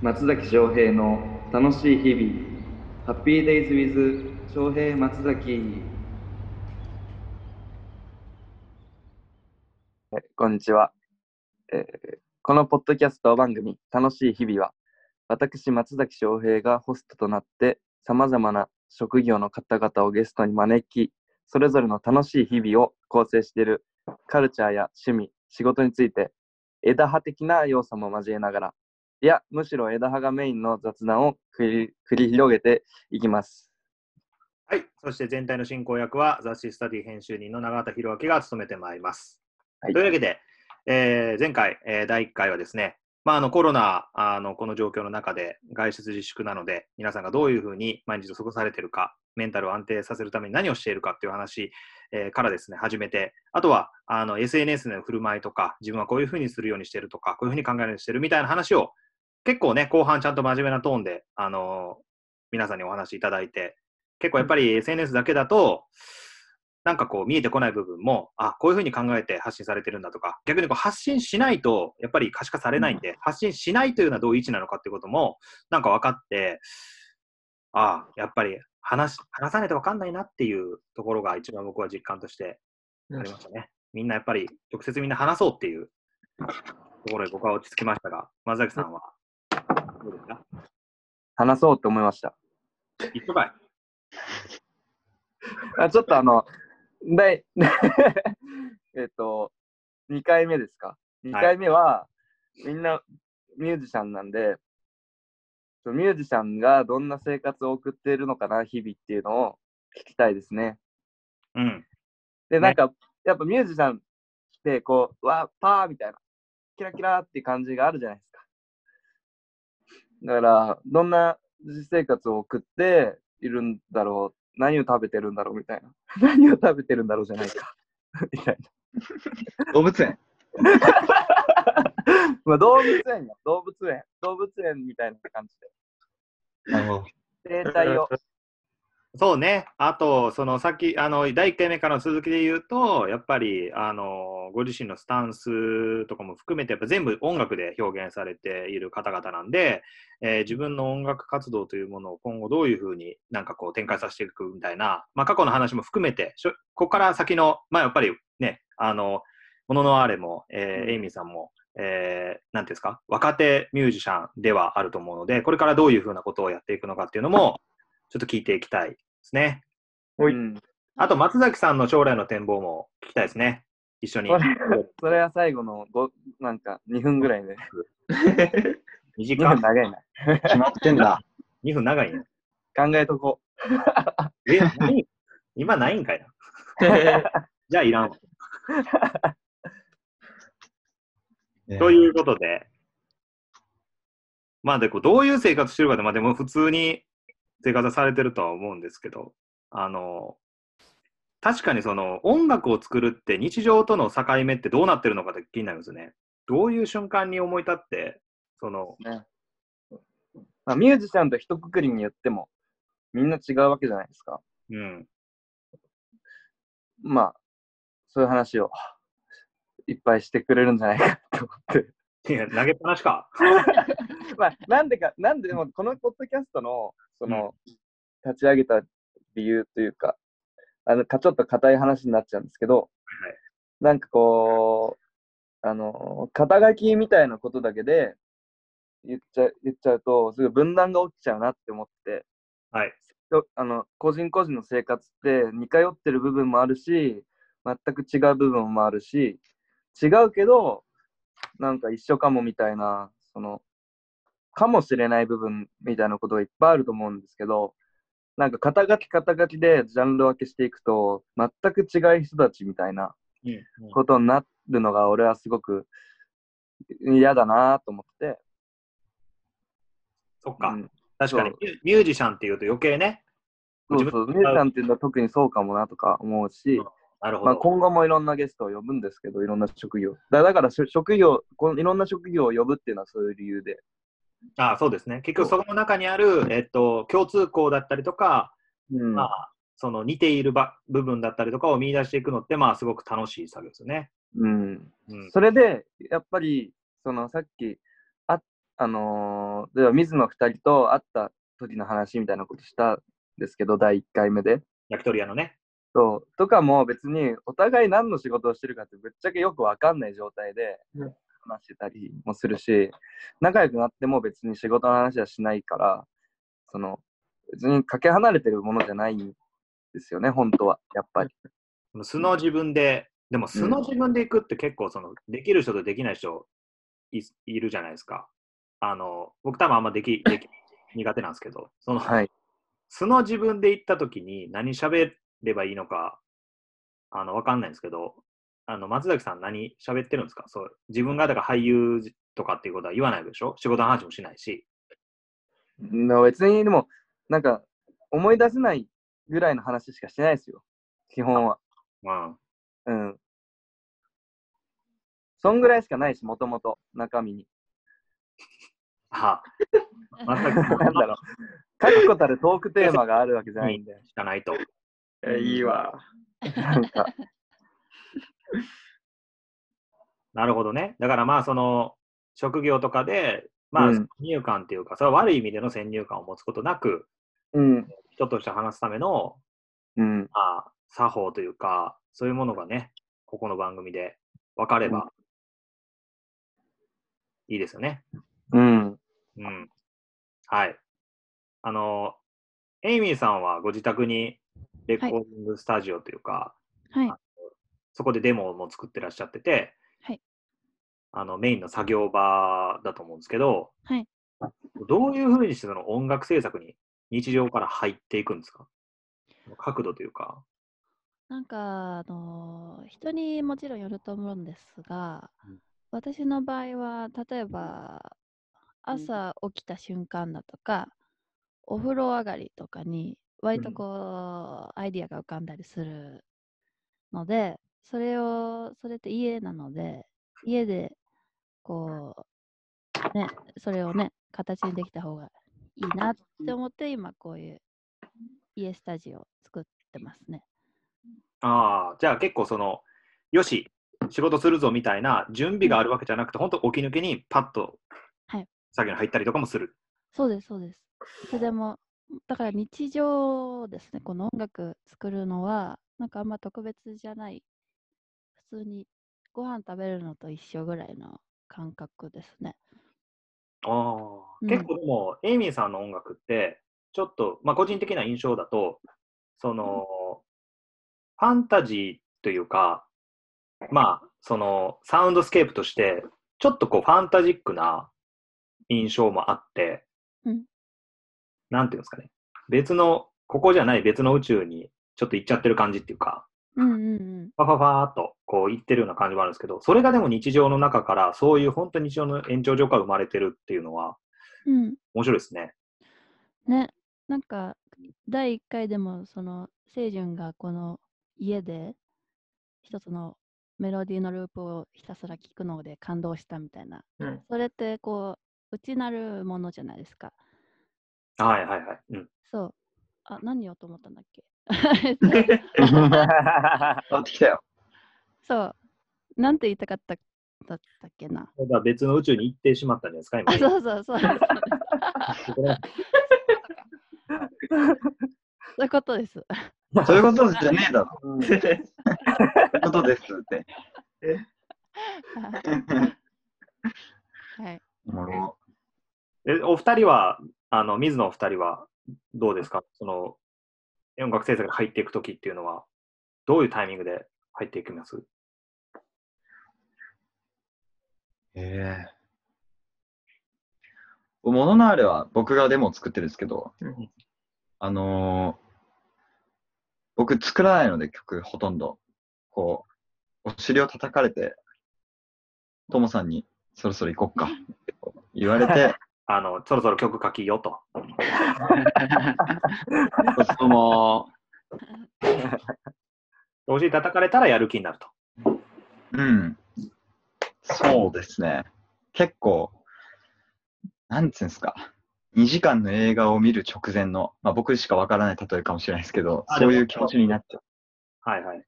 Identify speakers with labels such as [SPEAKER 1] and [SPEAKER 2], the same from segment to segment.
[SPEAKER 1] 松崎翔平の楽しい日々。ハッピーデイズウィズ翔平松崎。こんにちは、えーこのポッドキャスト番組楽しい日々は私松崎翔平がホストとなってさまざまな職業の方々をゲストに招きそれぞれの楽しい日々を構成しているカルチャーや趣味仕事について枝葉的な要素も交えながらいや、むしろ枝葉がメインの雑談を繰り繰り広げていきます。
[SPEAKER 2] はい。そして全体の進行役は雑誌スタディ編集人の永畑弘明が務めてまいります。
[SPEAKER 1] はい
[SPEAKER 2] というわけで、えー前回、えー第1回はですね、まあ、あのコロナあのこの状況の中で外出自粛なので皆さんがどういうふうに毎日を過ごされているかメンタルを安定させるために何をしているかっていう話、えーからですね始めてあとはあの SNS の振る舞いとか自分はこういうふうにするようにしてるとかこういうふうに考えるようにしてるみたいな話を結構ね後半ちゃんと真面目なトーンで、あの皆さんにお話しいただいて結構やっぱり SNS だけだと、なんかこう見えてこない部分も、あ、こういうふうに考えて発信されてるんだとか、逆にこう発信しないと、やっぱり可視化されないんで、発信しないというのはどういう位置なのかっていうことも、なんか分かって、ああ、やっぱり話し話さないと分かんないなっていうところが一番僕は実感としてありましたね。みんなやっぱり直接みんな話そうっていうところで僕は落ち着きましたが、松崎さんは？どうですか？
[SPEAKER 1] 話そうと思いました。あちょっとあの、第、えっと、2回目ですか？2回目は、みんなミュージシャンなんで、ミュージシャンがどんな生活を送っているのかな、日々っていうのを聞きたいですね。
[SPEAKER 2] うん。
[SPEAKER 1] で、
[SPEAKER 2] ね
[SPEAKER 1] なんか、やっぱミュージシャンって、こう、わー、パーみたいな、キラキラっていう感じがあるじゃないですか。だから、どんな実生活を送っているんだろう、何を食べてるんだろうみたいな。何を食べてるんだろうじゃないか。みたい
[SPEAKER 3] 動物園。
[SPEAKER 1] な。まあ、動物園や、動物園。動物園みたいな感じ
[SPEAKER 3] なるほど。
[SPEAKER 1] で。生態を。
[SPEAKER 2] そうね、あと、そのさっき、あの第1回目からの続きで言うと、やっぱりあのご自身のスタンスとかも含めて、やっぱ全部音楽で表現されている方々なんで、えー自分の音楽活動というものを今後どういうふうになんかこう展開させていくみたいな、まあ、過去の話も含めて、しょここから先の、まあ、やっぱりね、あの、もののあれも、えー
[SPEAKER 1] うん。
[SPEAKER 2] エイミーさんも、えーなんていうんですか、若手ミュージシャンではあると思うので、これからどういうふうなことをやっていくのかっていうのも、ちょっと聞いていきたいですね。
[SPEAKER 3] ほい
[SPEAKER 1] うん
[SPEAKER 2] あと、松崎さんの将来の展望も聞きたいですね。一緒に
[SPEAKER 1] そ。れは最後のごなんか2分ぐらいで。
[SPEAKER 2] 2時
[SPEAKER 1] 2分
[SPEAKER 2] 間、
[SPEAKER 1] 長いな。
[SPEAKER 3] 決まってんだ。
[SPEAKER 2] 2分長いね。
[SPEAKER 1] 考えとこ
[SPEAKER 2] え、何？今ないんかいな。じゃあいらんわ。ということで、まあでこうどういう生活してるかで、まあでも普通に生活はされてるとは思うんですけど、あの、確かにその音楽を作るって日常との境目ってどうなってるのかって気になりますね。どういう瞬間に思い立って、その、
[SPEAKER 1] う。ねまあ、ミュージシャンと一括りに言っても、みんな違うわけじゃないですか。
[SPEAKER 2] うん、
[SPEAKER 1] まあ、そういう話をいっぱいしてくれるんじゃないかと思って。
[SPEAKER 2] いや投げっぱなしか。
[SPEAKER 1] まあ、なんでか、なんでも、このポッドキャストの、その、立ち上げた理由というか、あの、かちょっと硬い話になっちゃうんですけど、
[SPEAKER 2] はい
[SPEAKER 1] なんかこう、あの、肩書きみたいなことだけで言っちゃ言っちゃうと、すごい分断が起きちゃうなって思って、
[SPEAKER 2] はい。
[SPEAKER 1] よあの個人個人の生活って似通ってる部分もあるし、全く違う部分もあるし、違うけど、なんか一緒かもみたいな、その、かもしれない部分みたいなことがいっぱいあると思うんですけど、なんか肩書き肩書きでジャンル分けしていくと、全く違う人たちみたいな
[SPEAKER 2] うん
[SPEAKER 1] ことになるのが俺はすごく嫌だなと思って、
[SPEAKER 2] そっか、
[SPEAKER 1] うん。
[SPEAKER 2] 確かに。ミュージシャンっていうと余計ね。
[SPEAKER 1] そうそう、ミュージシャンっていうのは特にそうかもなとか思うし、まあ、
[SPEAKER 2] なるほど。
[SPEAKER 1] 今後もいろんなゲストを呼ぶんですけど、いろんな職業。だだから職業この、いろんな職業を呼ぶっていうのはそういう理由で。
[SPEAKER 2] あそうですね。結局そこの中にある、えっと、共通項だったりとか、
[SPEAKER 1] うん
[SPEAKER 2] まあ、その似ているば部分だったりとかを見出していくのって、まあ、すごく楽しい作業ですよね。
[SPEAKER 1] うん、
[SPEAKER 2] うん。
[SPEAKER 1] それで、やっぱり、そのさっき、ああのーでは水野二人と会った時の話みたいなことしたんですけど、第1回目で。
[SPEAKER 2] 焼き鳥屋のね。
[SPEAKER 1] そうとかも別にお互い何の仕事をしてるかってぶっちゃけよくわかんない状態で
[SPEAKER 3] うん
[SPEAKER 1] 話してたりもするし、仲良くなっても別に仕事の話はしないから、その別にかけ離れてるものじゃないんですよね、本当は、やっぱり。
[SPEAKER 2] 素の自分で、でも素の自分でいくって結構その、できる人とできない人いいるじゃないですか。あの、僕多分あんまでき、でき苦手なんですけど、その、
[SPEAKER 1] はい。
[SPEAKER 2] 素の自分で行った時に何喋ればいいのか、あの、わかんないんですけど、あの、松崎さん何喋ってるんですか？そう、自分がだから俳優とかっていうことは言わないでしょ？仕事の話もしないし。
[SPEAKER 1] の別にでも、なんか思い出せないぐらいの話しかしてないですよ、基本は。
[SPEAKER 2] うん。
[SPEAKER 1] うん。そんぐらいしかないし、もともと、中身に。
[SPEAKER 2] あ、松崎さん
[SPEAKER 1] なんだろう。確固たるトークテーマがあるわけじゃないんで。
[SPEAKER 2] しかないと。
[SPEAKER 3] えいいわ。
[SPEAKER 1] なんか、
[SPEAKER 2] なるほどね。だからまあ、その、職業とかで、まあ、
[SPEAKER 1] うん
[SPEAKER 2] 先入観っていうか、それは悪い意味での先入観を持つことなく、
[SPEAKER 1] うん。
[SPEAKER 2] 人として話すための、
[SPEAKER 1] うん。
[SPEAKER 2] まあ、作法というか、そういうものがね、ここの番組で分かればいいですよね。
[SPEAKER 1] うん。
[SPEAKER 2] うん。はい。あの、エイミーさんはご自宅にレコーディングスタジオというか、
[SPEAKER 4] はい。
[SPEAKER 2] そこでデモも作ってらっしゃってて、
[SPEAKER 4] はい。
[SPEAKER 2] あのメインの作業場だと思うんですけど、
[SPEAKER 4] はい。
[SPEAKER 2] どういうふうにしてその音楽制作に日常から入っていくんですか？角度というか。
[SPEAKER 4] なんか、あのー人にもちろんよると思うんですが、
[SPEAKER 2] うん。
[SPEAKER 4] 私の場合は、例えば、朝起きた瞬間だとか、お風呂上がりとかに、割とこう、アイディアが浮かんだりするので、それを、それって家なので、家で、こう、ね、それをね、形にできた方がいいなって思って、今こういう家スタジオを作ってますね。
[SPEAKER 2] ああ、じゃあ結構その、よし、仕事するぞみたいな準備があるわけじゃなくて、本当起き抜けにパッと
[SPEAKER 4] はい
[SPEAKER 2] 作業に入ったりとかもする。
[SPEAKER 4] そうです、そうです。いつでも、だから日常ですね、この音楽作るのは、なんかあんま特別じゃない、普通にご飯食べるのと一緒ぐらいの感覚ですね。
[SPEAKER 2] ああ、
[SPEAKER 4] うん。
[SPEAKER 2] 結構でも、 AAAMYYY さんの音楽って、ちょっと、まあ、個人的な印象だと、その、ファンタジーというか、まあ、その、サウンドスケープとして、ちょっとこう、ファンタジックな印象もあって、
[SPEAKER 4] うん
[SPEAKER 2] なんていうんですかね、別の、ここじゃない別の宇宙にちょっと行っちゃってる感じっていうか、
[SPEAKER 4] うんうんうん。
[SPEAKER 2] ファファファーっとこう言ってるような感じもあるんですけど、それがでも日常の中から、そういう本当に日常の延長上から生まれてるっていうのは、
[SPEAKER 4] うん。
[SPEAKER 2] 面白いですね。
[SPEAKER 4] ね、なんか、第1回でも、その、清純がこの家で、一つのメロディーのループをひたすら聞くので感動したみたいな。
[SPEAKER 3] うん
[SPEAKER 4] それって、こう、内なるものじゃないですか。
[SPEAKER 2] はいはいはい。うん。
[SPEAKER 4] そう。あ、何言おうと思ったんだっけ？えっ
[SPEAKER 3] てきたよ。
[SPEAKER 4] そう。なんて言いたかっただったっけな？
[SPEAKER 2] それが別の宇宙に行ってしまったんじゃないですか、今
[SPEAKER 4] あ、。そうそうそう。そういうことです。
[SPEAKER 3] そういうことじゃねえだろ。
[SPEAKER 1] うん
[SPEAKER 3] そういうことですって。
[SPEAKER 4] はい。
[SPEAKER 3] おもろ
[SPEAKER 2] えお二人は、あの、水野お二人はどうですか？その、音楽制作に入っていくときっていうのは、どういうタイミングで入っていきます？
[SPEAKER 3] ええ。モノナーレは僕がデモを作ってるんですけど、
[SPEAKER 2] うん
[SPEAKER 3] あのー僕作らないので曲ほとんど、こう、お尻を叩かれて、トモさんにそろそろ行こっか言われて、
[SPEAKER 2] あの、そろそろ曲書きよと。
[SPEAKER 3] その、
[SPEAKER 2] お尻叩かれたらやる気になると。
[SPEAKER 3] うん。そうですね。結構、なんつうんですか。2時間の映画を見る直前の、まあ僕しかわからない例えかもしれないですけど、
[SPEAKER 2] あ
[SPEAKER 3] そういう気持ちになっちゃう。
[SPEAKER 2] はいはい。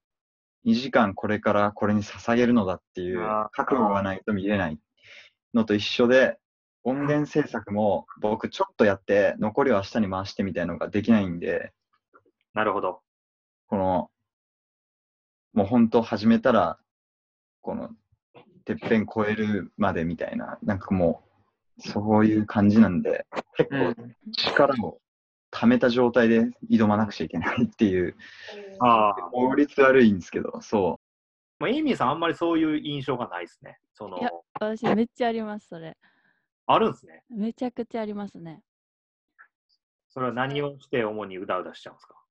[SPEAKER 3] 2時間これからこれに捧げるのだっていう覚悟がないと見れないのと一緒で、音源制作も僕ちょっとやって、残りを明日に回してみたいなのができないんで、
[SPEAKER 2] なるほど。
[SPEAKER 3] この、もう本当始めたら、この、てっぺん超えるまでみたいな、なんかもう、そういう感じなんで、結
[SPEAKER 5] うん
[SPEAKER 3] 構力を溜めた状態で挑まなくちゃいけないっていう、
[SPEAKER 2] ああ。
[SPEAKER 3] 効率悪いんですけど、そ
[SPEAKER 2] まあ、エイミーさん、あんまりそういう印象がないですね。その
[SPEAKER 4] いや私めっちゃあります、それ。
[SPEAKER 2] あるんですね。
[SPEAKER 4] めちゃくちゃありますね。
[SPEAKER 2] それは何をして主にうだうだしちゃうんですか？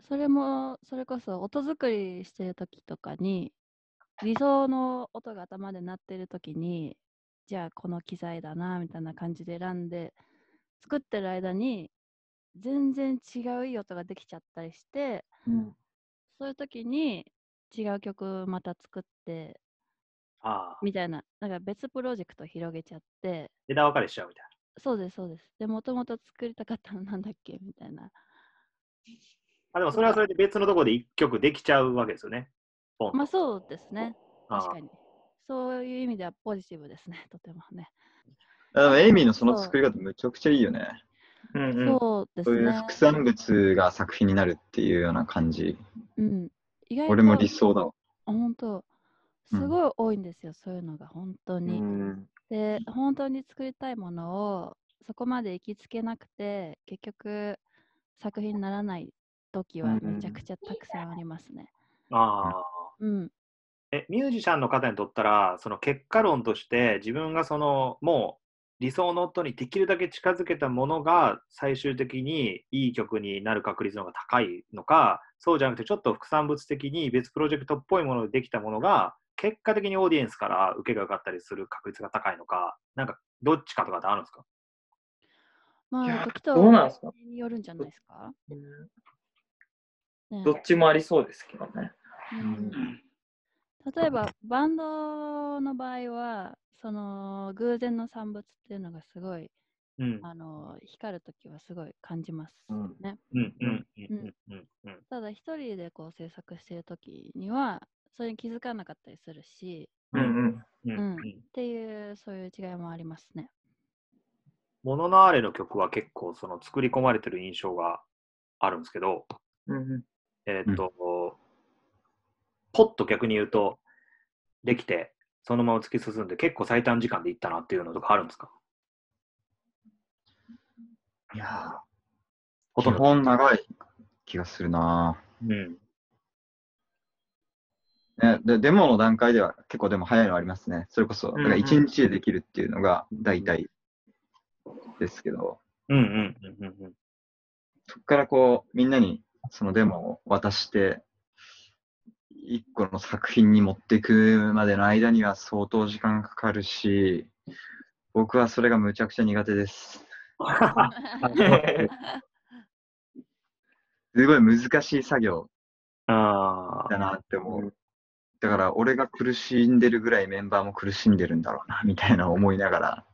[SPEAKER 4] それも、それこそ音作りしてる時とかに、理想の音が頭で鳴ってる時に、じゃあこの機材だな、みたいな感じで選んで、作ってる間に、全然違ういい音ができちゃったりして、
[SPEAKER 5] うん
[SPEAKER 4] そういう時に違う曲また作って、
[SPEAKER 2] ああ。
[SPEAKER 4] みたいな、なんか別プロジェクト広げちゃって、
[SPEAKER 2] 枝分かれしちゃうみたい
[SPEAKER 4] そうです、そうです。で、もともと作りたかったのなんだっけみたいな。
[SPEAKER 2] な。あでもそれはそれで別のところで一曲できちゃうわけですよね。
[SPEAKER 4] まあそうですね。確かに。そういう意味ではポジティブですね、とてもね。
[SPEAKER 3] う。でもエイミーのその作り方めちゃくちゃいいよね。
[SPEAKER 5] うんうん
[SPEAKER 4] そうですね。
[SPEAKER 3] そういう副産物が作品になるっていうような感じ。
[SPEAKER 4] うん。意外と
[SPEAKER 3] 俺も理想だわ。
[SPEAKER 4] 本当、す
[SPEAKER 3] うん
[SPEAKER 4] ごい多いんですよ、そういうのが、本当
[SPEAKER 5] う
[SPEAKER 4] に。
[SPEAKER 5] ん
[SPEAKER 4] で、本当に作りたいものをそこまで行きつけなくて、結局作品にならない時はめちゃくちゃたくさんありますね。
[SPEAKER 2] ああ。
[SPEAKER 4] うん。
[SPEAKER 2] え、ミュージシャンの方にとったら、その結果論として、自分がその、もう理想の音にできるだけ近づけたものが最終的にいい曲になる確率の方が高いのか、そうじゃなくて、ちょっと副産物的に別プロジェクトっぽいものでできたものが、結果的にオーディエンスから受けが良かったりする確率が高いのか、なんか、どっちかとかってあるんですか？
[SPEAKER 4] まあ、時と
[SPEAKER 5] どうなんすか？
[SPEAKER 4] によるんじゃないですか？ね
[SPEAKER 5] どっちもありそうですけどね。
[SPEAKER 4] うん例えばバンドの場合はその偶然の産物っていうのがすごい
[SPEAKER 2] うん。
[SPEAKER 4] あの光るときはすごい感じます
[SPEAKER 5] うん
[SPEAKER 4] ね。
[SPEAKER 2] うんうんうんうんうん
[SPEAKER 4] ただ一人でこう制作してるときにはそれに気づかなかったりするし。
[SPEAKER 5] うんうん。
[SPEAKER 2] うんうん。
[SPEAKER 4] っていうそういう違いもありますね。
[SPEAKER 2] モノナーレの曲は結構その作り込まれてる印象があるんですけど、
[SPEAKER 5] うんうん。
[SPEAKER 2] えーっと、ポッと逆に言うと、できて、そのまま突き進んで、結構最短時間でいったなっていうのとかあるんですか？
[SPEAKER 3] いや
[SPEAKER 2] ほとんど。
[SPEAKER 3] 基本長い気がするな
[SPEAKER 2] うん。
[SPEAKER 3] ね、でデモの段階では結構でも早いのありますね。それこそ、だから
[SPEAKER 5] うんうん
[SPEAKER 3] 1日でできるっていうのが大体ですけど、
[SPEAKER 2] うんうんうんうんうん。
[SPEAKER 3] そこからこう、みんなにそのデモを渡して、一個の作品に持っていくまでの間には相当時間かかるし、僕はそれがむちゃくちゃ苦手です。すごい難しい作業
[SPEAKER 2] あ
[SPEAKER 3] だなって思
[SPEAKER 5] う
[SPEAKER 3] う。だから俺が苦しんでるぐらいメンバーも苦しんでるんだろうな、みたいな思いながら、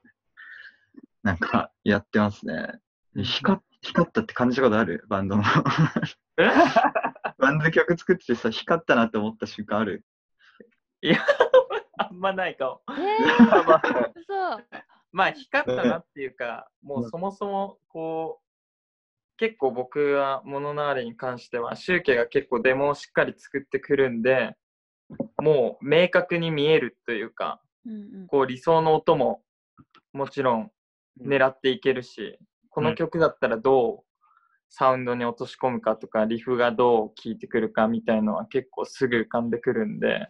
[SPEAKER 3] なんかやってますね。光っ光ったって感じたことある？バンドの。バンド曲作っててさ、光ったなって思った瞬間ある？
[SPEAKER 5] あんまないかも。
[SPEAKER 4] え
[SPEAKER 5] まあまあ
[SPEAKER 4] ー、そう。
[SPEAKER 5] まあ光ったなっていうか、もうそもそもこう、結構僕はモノナーレに関しては、シュウケが結構デモをしっかり作ってくるんで、もう明確に見えるというか、
[SPEAKER 4] うんうん。
[SPEAKER 5] こう理想の音ももちろん狙っていけるし、この曲だったらどうサウンドに落とし込むかとか、リフがどう効いてくるかみたいのは結構すぐ浮かんでくるんで、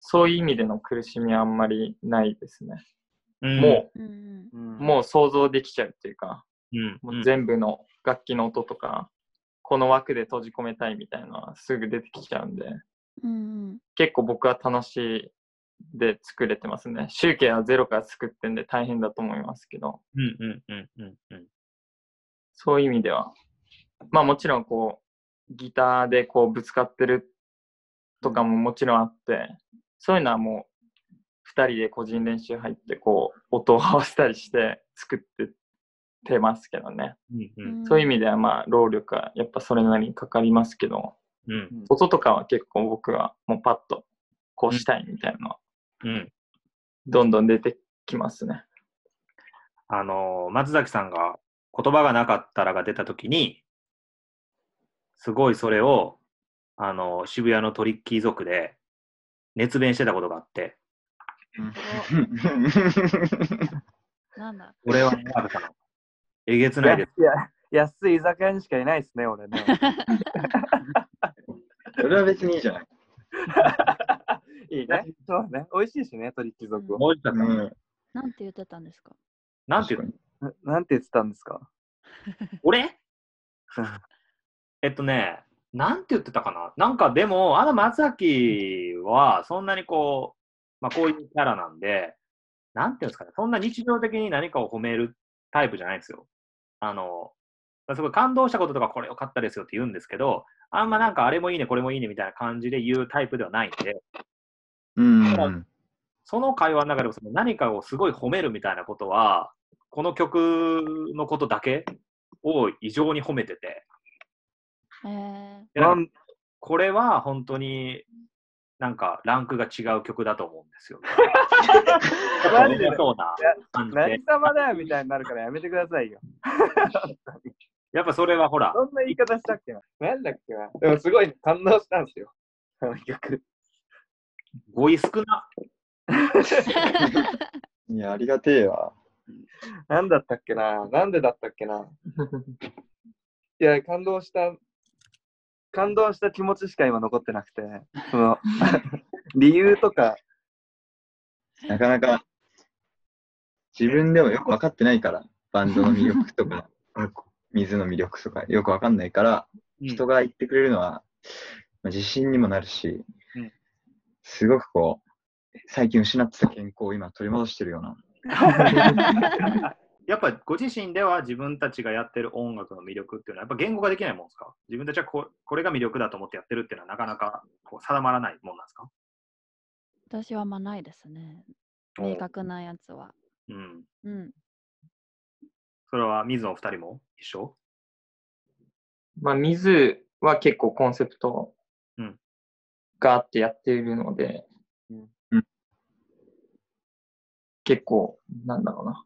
[SPEAKER 5] そういう意味での苦しみはあんまりないですね。
[SPEAKER 2] うん。
[SPEAKER 5] も
[SPEAKER 4] ううん
[SPEAKER 5] もう想像できちゃうっていうか、
[SPEAKER 2] うん。
[SPEAKER 5] もう全部の楽器の音とか、この枠で閉じ込めたいみたいなのはすぐ出てきちゃうんで、
[SPEAKER 4] うんうん。
[SPEAKER 5] 結構僕は楽しいで作れてますね。集計はゼロから作ってんで大変だと思いますけど、
[SPEAKER 2] うんうんうんうんうん。
[SPEAKER 5] そういう意味では、まあもちろんこう、ギターでこうぶつかってるとかももちろんあって、そういうのはもう、二人で個人練習入ってこう、音を合わせたりして作っててますけどね。
[SPEAKER 2] うんうん。
[SPEAKER 5] そういう意味ではまあ労力はやっぱそれなりにかかりますけど、
[SPEAKER 2] うん
[SPEAKER 5] 音とかは結構僕はもうパッとこうしたいみたいなのは
[SPEAKER 2] うん
[SPEAKER 5] どんどん出てきますね。
[SPEAKER 2] あの、松崎さんが言葉がなかったらが出たときに、すごいそれを、あの、渋谷のトリッキー族で熱弁してたことがあって、
[SPEAKER 4] なんだ？
[SPEAKER 2] 俺はね、あるかな。えげつないです。
[SPEAKER 1] いや、安い居酒屋にしかいないですね、俺ね。
[SPEAKER 3] それは別にいいじゃない。
[SPEAKER 1] いいね。そうね。美味しいしね、鳥貴族は。
[SPEAKER 2] もう一回、
[SPEAKER 3] うん。
[SPEAKER 4] なんて言ってたんですか？
[SPEAKER 2] なんていう
[SPEAKER 1] ななんて言ってたんですか？
[SPEAKER 2] 俺？えっとね、なんて言ってたかな？なんかでも、あの松崎はそんなにこう、まあこういうキャラなんで、なんていうんですかね、そんな日常的に何かを褒めるタイプじゃないんですよ。あの、すごい感動したこととかこれ良かったですよって言うんですけど、あんまなんかあれもいいね、これもいいねみたいな感じで言うタイプではないんで、
[SPEAKER 3] うん。
[SPEAKER 2] その会話の中でもその何かをすごい褒めるみたいなことは、この曲のことだけを異常に褒めてて、
[SPEAKER 4] えー、
[SPEAKER 2] これは本当になんかランクが違う曲だと思うんですよ。
[SPEAKER 1] マジで？
[SPEAKER 2] そうな感じで
[SPEAKER 1] 何。様だよみたいになるからやめてくださいよ。
[SPEAKER 2] やっぱそれはほら、
[SPEAKER 1] そんな言い方したっけな？なんだっけな？でもすごい感動したんですよ。あの曲。
[SPEAKER 2] 語彙少な。
[SPEAKER 3] いや、ありがてえわ。
[SPEAKER 1] なんだったっけな？なんでだったっけな？いや、感動した、感動した気持ちしか今残ってなくて、その、理由とか、
[SPEAKER 3] なかなか自分でもよく分かってないから、バンドの魅力とか、水の魅力とかよく分かんないから、人が言ってくれるのは、まあ自信にもなるし
[SPEAKER 2] うん、
[SPEAKER 3] すごくこう、最近失ってた健康を今取り戻してるような。
[SPEAKER 2] やっぱご自身では自分たちがやってる音楽の魅力っていうのはやっぱ言語化できないもんですか？自分たちはここれが魅力だと思ってやってるっていうのはなかなかこう定まらないもんなんですか？
[SPEAKER 4] 私はあんまないですね。明確なやつは。
[SPEAKER 2] うん。
[SPEAKER 4] うん。
[SPEAKER 2] それは水野お二人も一緒？
[SPEAKER 5] まあ、水は結構コンセプト
[SPEAKER 2] うん
[SPEAKER 5] があってやっているので、
[SPEAKER 1] うん
[SPEAKER 3] うん
[SPEAKER 5] 結構、なんだろうな。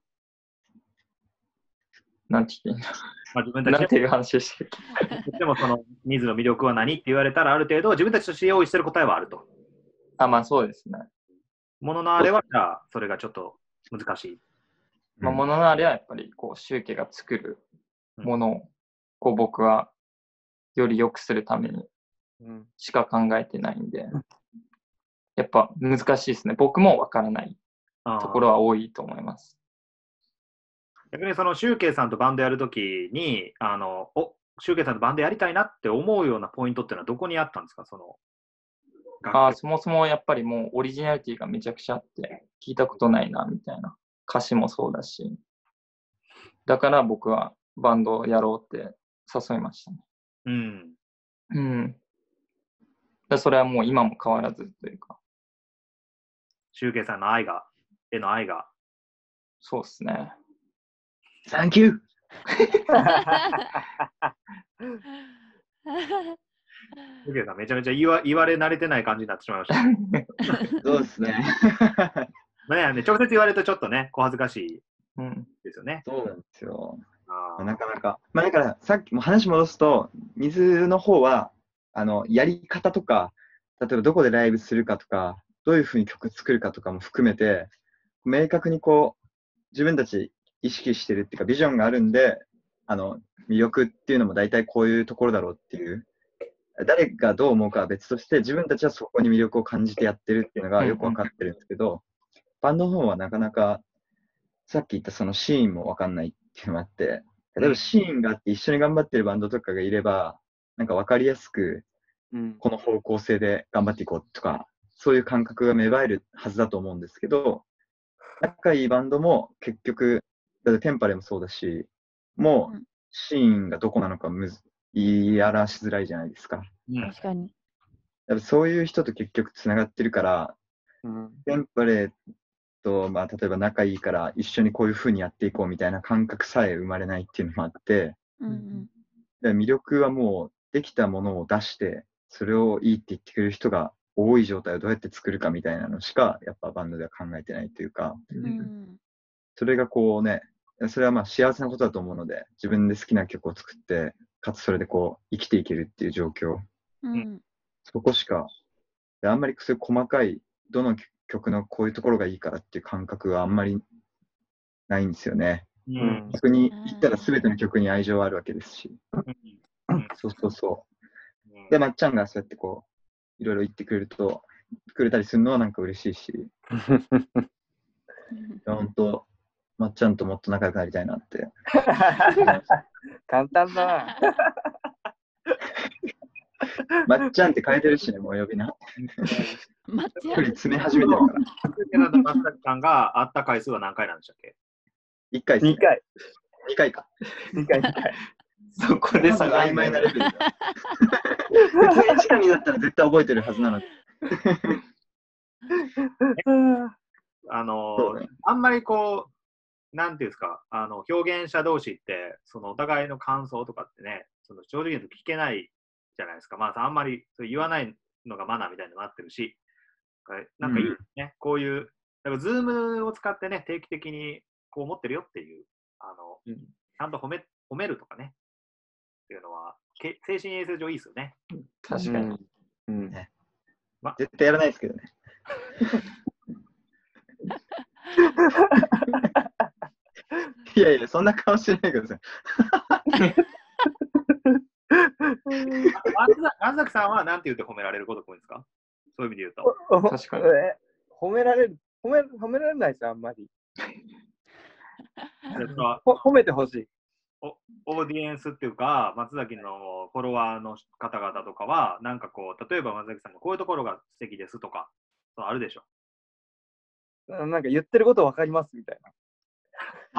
[SPEAKER 5] なんて言っていいんだ
[SPEAKER 2] まあ、自分たち
[SPEAKER 5] なんていう話でしたっけ？
[SPEAKER 2] でもその水の魅力は何？って言われたらある程度自分たちとして用意してる答えはあると。
[SPEAKER 5] あ、まあそうですね。
[SPEAKER 2] もののあれはじゃあそれがちょっと難しい。
[SPEAKER 5] まあ、もののあれはやっぱり、こう、集計が作るものを、こう、僕は、より良くするために
[SPEAKER 1] うん、
[SPEAKER 5] しか考えてないんで、やっぱ難しいですね。僕もわからないところは多いと思います。
[SPEAKER 2] 逆にそのシュウケイさんとバンドやるときに、あの、おシュウケイさんとバンドやりたいなって思うようなポイントっていうのはどこにあったんですか？その、
[SPEAKER 5] ああ、そもそもやっぱりもうオリジナリティがめちゃくちゃあって、聞いたことないな、みたいな。歌詞もそうだし。だから僕はバンドをやろうって誘いましたね。
[SPEAKER 2] うん。
[SPEAKER 5] うん。だそれはもう今も変わらずというか、
[SPEAKER 2] シュウケイさんの愛が、への愛が。
[SPEAKER 5] そうですね。
[SPEAKER 3] サンキュー
[SPEAKER 2] シュウケイさんめちゃめちゃ言わ言われ慣れてない感じになってしまいました。
[SPEAKER 3] そうですね。
[SPEAKER 2] ねね直接言われるとちょっとね、小恥ずかしい
[SPEAKER 5] うん。
[SPEAKER 2] ですよね。
[SPEAKER 3] そうなんですよ。
[SPEAKER 2] あー
[SPEAKER 3] なかなか。まあだから、さっきも話戻すと、水の方は、あの、やり方とか、例えばどこでライブするかとか、どういうふうに曲作るかとかも含めて、明確にこう、自分たち意識してるっていうか、ビジョンがあるんで、あの、魅力っていうのも大体こういうところだろうっていう、誰がどう思うかは別として、自分たちはそこに魅力を感じてやってるっていうのがよくわかってるんですけど、バンドの方はなかなか、さっき言ったそのシーンもわかんないっていうのもあって、例えばシーンがあって一緒に頑張ってるバンドとかがいれば、なんかわかりやすく、
[SPEAKER 1] うん、
[SPEAKER 3] この方向性で頑張っていこうとか、そういう感覚が芽生えるはずだと思うんですけど、仲いいバンドも結局、だってテンパレもそうだし、も
[SPEAKER 4] う
[SPEAKER 3] うん。シーンがどこなのかむず言い表しづらいじゃないですか。
[SPEAKER 2] うん。
[SPEAKER 4] 確かに。
[SPEAKER 3] やっぱそういう人と結局つながってるから、
[SPEAKER 1] うん、
[SPEAKER 3] テンパレと、まあ、例えば仲いいから一緒にこういう風にやっていこうみたいな感覚さえ生まれないっていうのもあって、
[SPEAKER 4] うんうん。
[SPEAKER 3] で魅力はもうできたものを出して、それをいいって言ってくれる人が多い状態をどうやって作るかみたいなのしか、やっぱバンドでは考えてないというか、
[SPEAKER 4] うん
[SPEAKER 3] それがこうね、それはまあ幸せなことだと思うので、自分で好きな曲を作って、かつそれでこう、生きていけるっていう状況。
[SPEAKER 4] うん。
[SPEAKER 3] そこしか、であんまりそういう細かい、どの曲のこういうところがいいからっていう感覚はあんまりないんですよね。
[SPEAKER 2] う
[SPEAKER 1] うん
[SPEAKER 3] 逆に言ったら全ての曲に愛情はあるわけですし。そうそうそう。で、まっちゃんがそうやってこう、いろいろ言ってくれると、くれたりするのはなんか嬉しいし、本当、まっちゃんともっと仲良くなりたいなって。
[SPEAKER 1] 簡単だな。
[SPEAKER 3] まっちゃんって変えてるしね、もう呼び 名。
[SPEAKER 4] マッチ
[SPEAKER 3] 一人詰め始めてるから。
[SPEAKER 2] ケナと松崎さんが会った回数は何回なんでしたっけ？
[SPEAKER 3] 一回っすね
[SPEAKER 1] 2回。
[SPEAKER 3] 二回か。
[SPEAKER 1] 2回、2回。
[SPEAKER 5] そこで差が
[SPEAKER 3] 曖昧なレベルだ。普通に時間になったら絶対覚えてるはずなのに。
[SPEAKER 2] あの
[SPEAKER 3] ね
[SPEAKER 2] あんまりこう、なんていうんですか、あの表現者同士って、そのお互いの感想とかってね、その正直言うと聞けないじゃないですか。まあ、あんまりそう言わないのがマナーみたいになってるし、なんかいいですね、こういう、だからズームを使ってね、定期的にこう思ってるよっていう、あの、
[SPEAKER 1] うん
[SPEAKER 2] ちゃんと褒め褒めるとかね、っていうのは、け精神衛生上いいですよね。
[SPEAKER 5] 確かに。
[SPEAKER 1] うん。
[SPEAKER 3] 絶対やらないですけどね。いやいや、そんな顔してないでくださ い。
[SPEAKER 2] 松崎さんは何て言って褒められることが多いんですか？そういう意味で言うと。
[SPEAKER 5] 確かに
[SPEAKER 1] え褒められる、褒め褒められないですよ、あんまり。
[SPEAKER 2] それは
[SPEAKER 1] ほ褒めてほしい。
[SPEAKER 2] オーディエンスっていうか、松崎のフォロワーの方々とかは、なんかこう、例えば松崎さんのこういうところが素敵ですとか、そうあるでしょ。
[SPEAKER 1] なんか言ってることわかりますみたいな。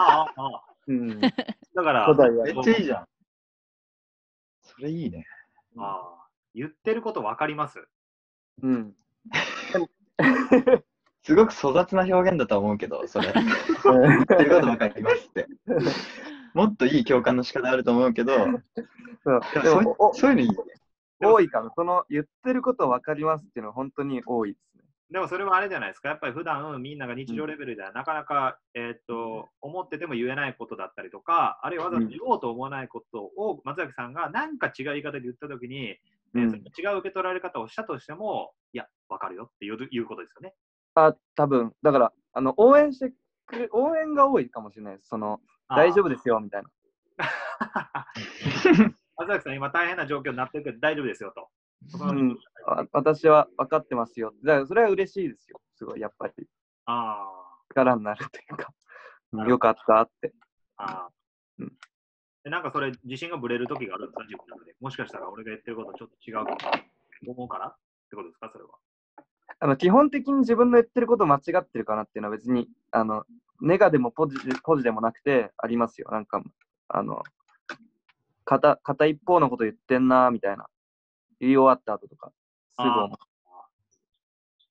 [SPEAKER 2] ああ、ああ。
[SPEAKER 1] うん。
[SPEAKER 2] だから、
[SPEAKER 3] めっちゃいいじゃん。それいいね。
[SPEAKER 2] ああ言ってること分かります？
[SPEAKER 1] うん。
[SPEAKER 3] すごく粗雑な表現だとは思うけど、それ。言ってることわかりますって。もっといい共感の仕方あると思うけど、
[SPEAKER 1] そう
[SPEAKER 3] でもそういうのいいね。
[SPEAKER 1] 多いかな。その言ってることわかりますっていうのは本当に多いですね。
[SPEAKER 2] でもそれはあれじゃないですか。やっぱり普段みんなが日常レベルではなかなか、えーっと、思ってても言えないことだったりとか、あるいはわざと言おうと思わないことを松崎さんが何か違う言い方で言ったときに、違う受け取られ方をしたとしても、いや、分かるよっていうことですよね。
[SPEAKER 1] あ、多分だから、あの、応援してくれ、応援が多いかもしれないです。その、大丈夫ですよ、みたいな。
[SPEAKER 2] 松崎さん、今大変な状況になってるけど大丈夫ですよと。
[SPEAKER 1] うん。あ私は分かってますよ。だから、それは嬉しいですよ。すごい、やっぱり。
[SPEAKER 2] あ
[SPEAKER 1] 力になるというか、よかったって。
[SPEAKER 2] あ、ああ。
[SPEAKER 1] うん
[SPEAKER 2] でなんかそれ、自信がぶれる時があるんですか、自分の中で。もしかしたら俺が言ってることちょっと違うかも思うから？ってことですか、それは。
[SPEAKER 1] あの基本的に自分の言ってること間違ってるかなっていうのは別に、あの、ネガでもポジポジでもなくてありますよ。なんか、あの、片片一方のこと言ってんな、みたいな。言い終わった後とか、すぐ思う。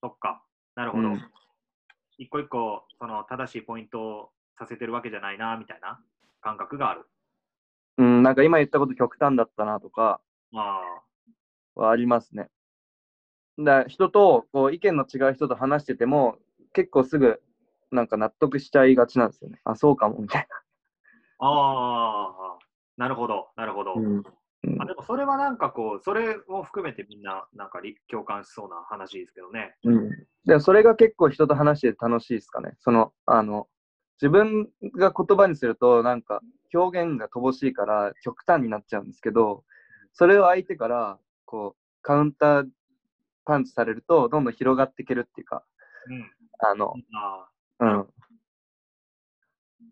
[SPEAKER 2] そっか。なるほど。
[SPEAKER 1] うん
[SPEAKER 2] 一個一個、その正しいポイントをさせてるわけじゃないな、みたいな感覚がある。
[SPEAKER 1] うん、なんか今言ったこと極端だったなとか
[SPEAKER 2] あ
[SPEAKER 1] はありますね。だ人とこう意見の違う人と話してても結構すぐなんか納得しちゃいがちなんですよね。あ、そうかもみたい
[SPEAKER 2] あ。ああ。なるほど、なるほど。
[SPEAKER 1] な。うんうん
[SPEAKER 2] あでもそれはなんかこう、それも含めてみんななんかり共感しそうな話ですけどね。
[SPEAKER 1] うん。でそれが結構人と話してて楽しいですかね。その、あの、自分が言葉にするとなんか表現が乏しいから極端になっちゃうんですけど、それを相手からこうカウンターパンチされるとどんどん広がっていけるっていうか、
[SPEAKER 2] うん。
[SPEAKER 1] あの、
[SPEAKER 2] あ
[SPEAKER 1] うん。
[SPEAKER 2] あ、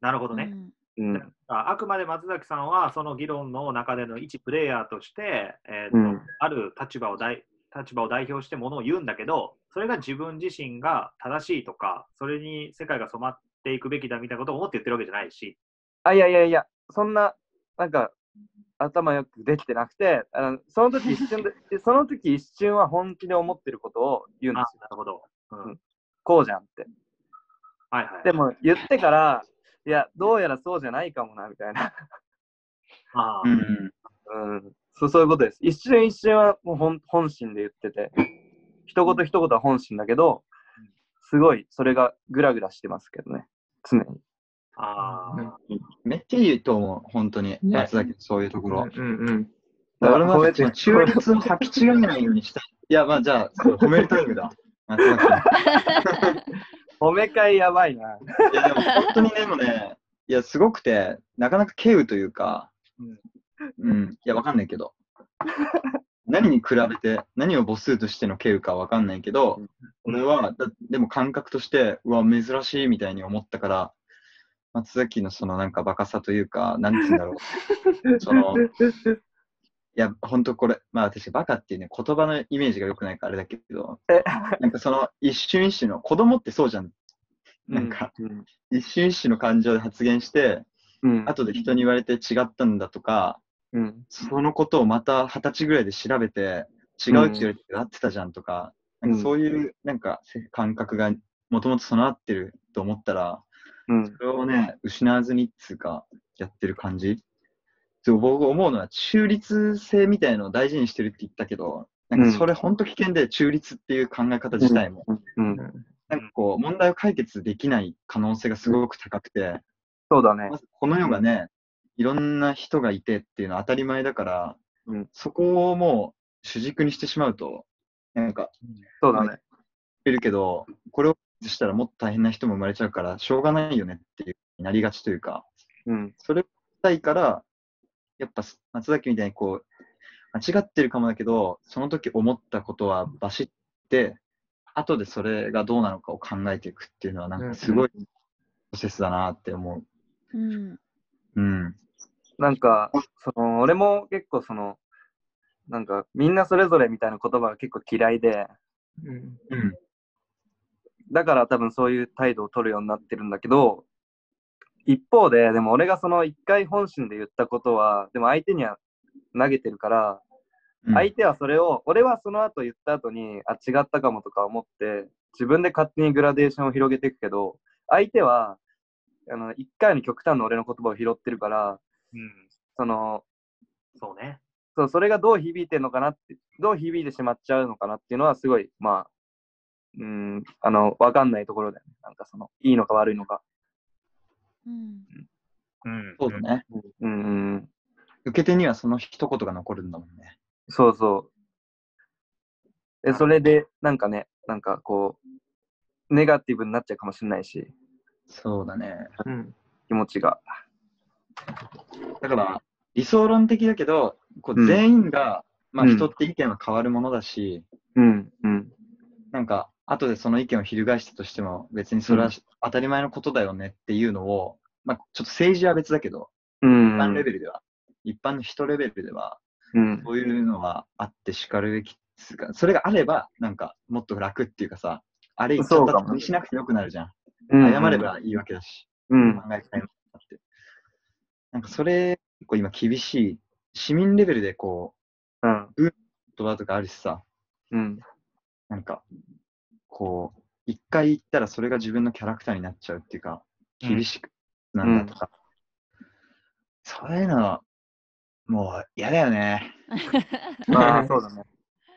[SPEAKER 2] なるほどね。
[SPEAKER 4] うん
[SPEAKER 2] あくまで松崎さんはその議論の中での一プレイヤーとして、えーと
[SPEAKER 1] うん
[SPEAKER 2] ある立場を代立場を代表してものを言うんだけど、それが自分自身が正しいとか、それに世界が染まっていくべきだみたいなことを思って言ってるわけじゃないし、
[SPEAKER 1] あ、いやいやいや、そんな、なんか、頭よくできてなくて、あのその時一瞬で、で その時一瞬は本気で思ってることを言うんで
[SPEAKER 2] あ
[SPEAKER 1] すよ。
[SPEAKER 2] なるほど。うん
[SPEAKER 1] うんこうじゃんって。
[SPEAKER 2] はいはい。
[SPEAKER 1] でも言ってから、いや、どうやらそうじゃないかもな、みたいな。
[SPEAKER 2] あー
[SPEAKER 3] うん。
[SPEAKER 1] うん。そうそういうことです。一瞬一瞬はもう本本心で言ってて、一言一言は本心だけど、すごいそれがグラグラしてますけどね、常に。
[SPEAKER 2] ああ、
[SPEAKER 3] めっちゃいいと思う、本当に。
[SPEAKER 5] ね
[SPEAKER 3] 松崎、そういうところ。
[SPEAKER 5] うんうん。
[SPEAKER 3] だから俺も中立を履き違えないようにしたい。いや、まあじゃあ、褒めるタイムだ。松崎。
[SPEAKER 1] 褒め会やばいな。
[SPEAKER 3] いや、でも本当にでもね、いや、すごくて、なかなか稀有というか、うん、いや、わかんないけど。何に比べて、何を母数としての稀有かわかんないけど、俺は、だでも感覚として、うわ、珍しいみたいに思ったから、松崎のそのなんかバカさというか、なんて言うんだろう。その、いや、本当これ、まあ私、バカっていうね、言葉のイメージが良くないからあれだけど
[SPEAKER 1] え、
[SPEAKER 3] なんかその一瞬一瞬の、子供ってそうじゃん。なんか、
[SPEAKER 1] うん、
[SPEAKER 3] 一瞬一瞬の感情で発言して、
[SPEAKER 1] うん、
[SPEAKER 3] 後で人に言われて違ったんだとか、
[SPEAKER 1] うん、
[SPEAKER 3] そのことをまた二十歳ぐらいで調べて、違うって言われて合ってたじゃんとか、なんかそういうなんかせ感覚がもともと備わってると思ったら、
[SPEAKER 1] うん、
[SPEAKER 3] それをね、失わずにっつうか、やってる感じ。そう僕思うのは中立性みたいのを大事にしてるって言ったけど、なんかそれ本当危険で中立っていう考え方自体も、
[SPEAKER 1] うん、
[SPEAKER 3] なんかこう問題を解決できない可能性がすごく高くて、
[SPEAKER 1] そうだね。
[SPEAKER 3] ま。ずこの世がね、いろんな人がいてっていうのは当たり前だから、
[SPEAKER 1] うん。
[SPEAKER 3] そこをもう主軸にしてしまうと、なんか、
[SPEAKER 1] そうだね。
[SPEAKER 3] いるけど、これをしたらもっと大変な人も生まれちゃうから、しょうがないよねっていうなりがちというか、
[SPEAKER 1] うん、
[SPEAKER 3] それしたいから、やっぱ松崎みたいにこう、間違ってるかもだけど、その時思ったことはバシって、後でそれがどうなのかを考えていくっていうのは、なんかすごいプロセスだなって思う。
[SPEAKER 4] うん。
[SPEAKER 3] うん。
[SPEAKER 1] なんか、その、俺も結構その、なんか、みんなそれぞれみたいな言葉が結構嫌いで、
[SPEAKER 5] うん。
[SPEAKER 3] うん。
[SPEAKER 1] だから多分そういう態度を取るようになってるんだけど、一方で、でも俺がその一回本心で言ったことは、でも相手には投げてるから、
[SPEAKER 3] うん
[SPEAKER 1] 相手はそれを、俺はその後言った後に、あ、違ったかもとか思って、自分で勝手にグラデーションを広げていくけど、相手は、あの、一回に極端な俺の言葉を拾ってるから、
[SPEAKER 2] うん、
[SPEAKER 1] その、
[SPEAKER 2] そうね。
[SPEAKER 1] そう、それがどう響いてるのかなって、どう響いてしまっちゃうのかなっていうのは、すごい、まあ、うん、あの、わかんないところだよね。なんかその、いいのか悪いのか。
[SPEAKER 4] うん。
[SPEAKER 2] うん、
[SPEAKER 3] そうだね。
[SPEAKER 1] うん、うん、
[SPEAKER 3] 受け手にはその一言が残るんだもんね。
[SPEAKER 1] そうそう。え、それで、なんかね、なんかこう、ネガティブになっちゃうかもしれないし、
[SPEAKER 3] そうだね。
[SPEAKER 5] うん。
[SPEAKER 1] 気持ちが。
[SPEAKER 3] だから、理想論的だけど、こ
[SPEAKER 1] う
[SPEAKER 3] うん全員が、まあ
[SPEAKER 1] うん
[SPEAKER 3] 人って意見は変わるものだし、
[SPEAKER 1] うん、うん、
[SPEAKER 3] なんか、後でその意見を翻したとしても、別にそれは
[SPEAKER 1] うん
[SPEAKER 3] 当たり前のことだよねっていうのを、まあちょっと政治は別だけど、
[SPEAKER 1] うん。
[SPEAKER 3] 一般レベルでは、一般の人レベルでは、
[SPEAKER 1] うん、
[SPEAKER 3] そういうのはあってしかるべきそれがあれば、なんか、もっと楽っていうかさ、あれ言っちゃった
[SPEAKER 1] らも
[SPEAKER 3] 気にしなくてよくなるじゃん。
[SPEAKER 1] うん。
[SPEAKER 3] 謝ればいいわけだし。
[SPEAKER 1] うん、
[SPEAKER 3] 考えたいなって。なんかそれ、結構今厳しい。市民レベルでこ
[SPEAKER 1] うん、
[SPEAKER 3] う、言葉とかあるしさ、
[SPEAKER 1] うん、
[SPEAKER 3] なんか、こう、一回言ったらそれが自分のキャラクターになっちゃうっていうか、
[SPEAKER 2] うん
[SPEAKER 3] 厳しくなんだとか。そういうの、もう嫌だよね。
[SPEAKER 1] まあ、そうだね。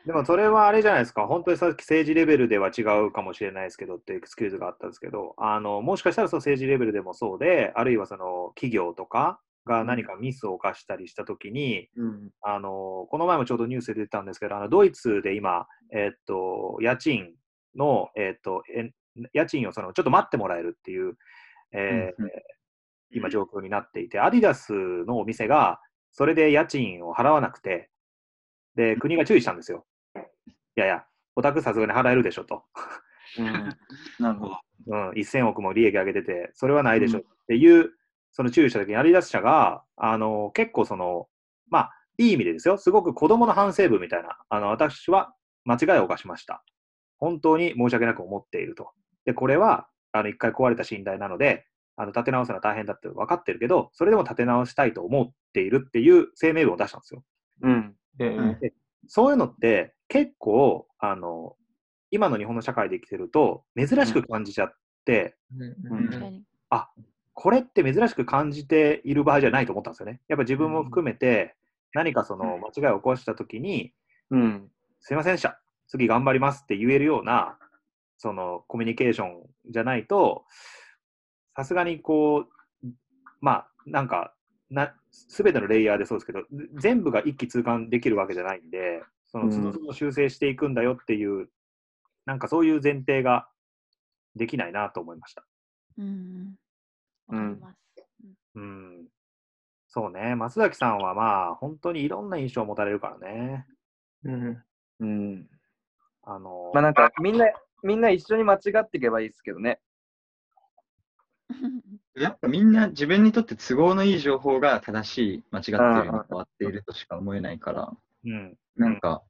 [SPEAKER 2] でもそれはあれじゃないですか、本当にさっき政治レベルでは違うかもしれないですけどってエクスキューズがあったんですけど、あのもしかしたらその政治レベルでもそうで、あるいはその企業とかが何かミスを犯したりしたときに、
[SPEAKER 1] うん、
[SPEAKER 2] あのこの前もちょうどニュースで出てたんですけど、あのドイツで今、えっと、家賃の、えっと、え家賃をそのちょっと待ってもらえるっていう、えー
[SPEAKER 3] うんうん。
[SPEAKER 2] 今状況になっていて、アディダスのお店がそれで家賃を払わなくて、で、国が注意したんですよ。いやいや、お宅さすがに払えるでしょと。
[SPEAKER 1] うん、
[SPEAKER 3] なるほど。
[SPEAKER 2] うん、1000億も利益上げてて、それはないでしょっていう、その注意したときに、アディダス社が、あの、結構その、まあ、いい意味でですよ、すごく子供の反省文みたいな、あの、私は間違いを犯しました。本当に申し訳なく思っていると。で、これは、あの、一回壊れた信頼なので、あの、立て直すのは大変だって分かってるけど、それでも立て直したいと思っているっていう声明文を出したんですよ。
[SPEAKER 1] うん、
[SPEAKER 5] えー
[SPEAKER 2] そういうのって結構、あの、今の日本の社会で生きてると珍しく感じちゃって、
[SPEAKER 3] うん
[SPEAKER 4] 確かに。
[SPEAKER 2] これって珍しく感じている場合じゃないと思ったんですよね。やっぱ自分も含めて、何かその間違いを起こしたときに、
[SPEAKER 1] うん、
[SPEAKER 2] すいませんでした、次頑張りますって言えるような、そのコミュニケーションじゃないと、さすがにこう、まあ、なんか、な、すべてのレイヤーでそうですけど、全部が一気通貫できるわけじゃないんで、その、
[SPEAKER 1] うん
[SPEAKER 2] その都度修正していくんだよっていう、なんかそういう前提ができないなと思いました。
[SPEAKER 4] うん。わかります。
[SPEAKER 2] うん。そうね。松崎さんはまあ、本当にいろんな印象を持たれるからね。
[SPEAKER 5] うん。
[SPEAKER 1] うん。
[SPEAKER 2] あの、
[SPEAKER 1] まあなんか、みんな、みんな一緒に間違っていけばいいですけどね。
[SPEAKER 3] やっぱみんな自分にとって都合のいい情報が正しい、間違っているに変わっているとしか思えないから、
[SPEAKER 2] うん。
[SPEAKER 3] なんか、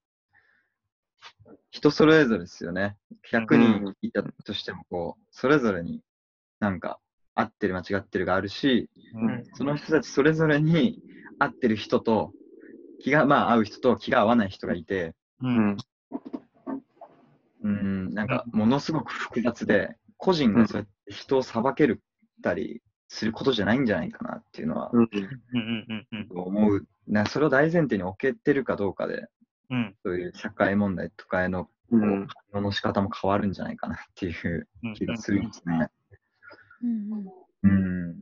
[SPEAKER 3] 人それぞれですよね。100人いたとしても、こう、それぞれになんか、合ってる間違ってるがあるし、
[SPEAKER 2] うん。
[SPEAKER 3] その人たちそれぞれに合ってる人と、気が、まあ合う人と気が合わない人がいて、
[SPEAKER 2] う。
[SPEAKER 1] うんん。
[SPEAKER 3] うん、なんか、ものすごく複雑で、個人がそうやって人を裁けるたりすることじゃないんじゃないかなっていうのは
[SPEAKER 1] うん。
[SPEAKER 2] うん。うん。うん。
[SPEAKER 3] 思う。なそれを大前提に置けてるかどうかで、
[SPEAKER 2] うん。
[SPEAKER 3] そういう社会問題とかへの
[SPEAKER 1] うん。
[SPEAKER 3] 反応の仕方も変わるんじゃないかなっていう
[SPEAKER 2] うん。
[SPEAKER 3] 気がするんですね。
[SPEAKER 4] うん
[SPEAKER 3] うん。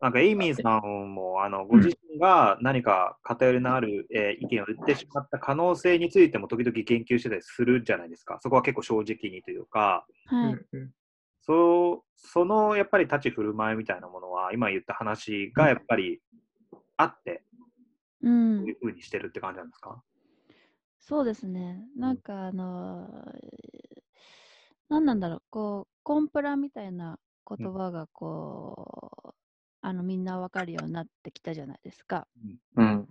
[SPEAKER 2] なんか、エイミーさんも、あの、ご自身が何か偏りのある、えー意見を言ってしまった可能性についても時々言及してたりするじゃないですか。そこは結構正直にというか、
[SPEAKER 4] うん。はい。
[SPEAKER 2] そう、そのやっぱり立ち振る舞いみたいなものは、今言った話がやっぱりあって、
[SPEAKER 4] うん
[SPEAKER 2] そういうふうにしてるって感じなんですか？
[SPEAKER 4] そうですね。なんかあのー、何なんだろう、こう、コンプラみたいな言葉がこう、あの、みんなわかるようになってきたじゃないですか。
[SPEAKER 1] うん。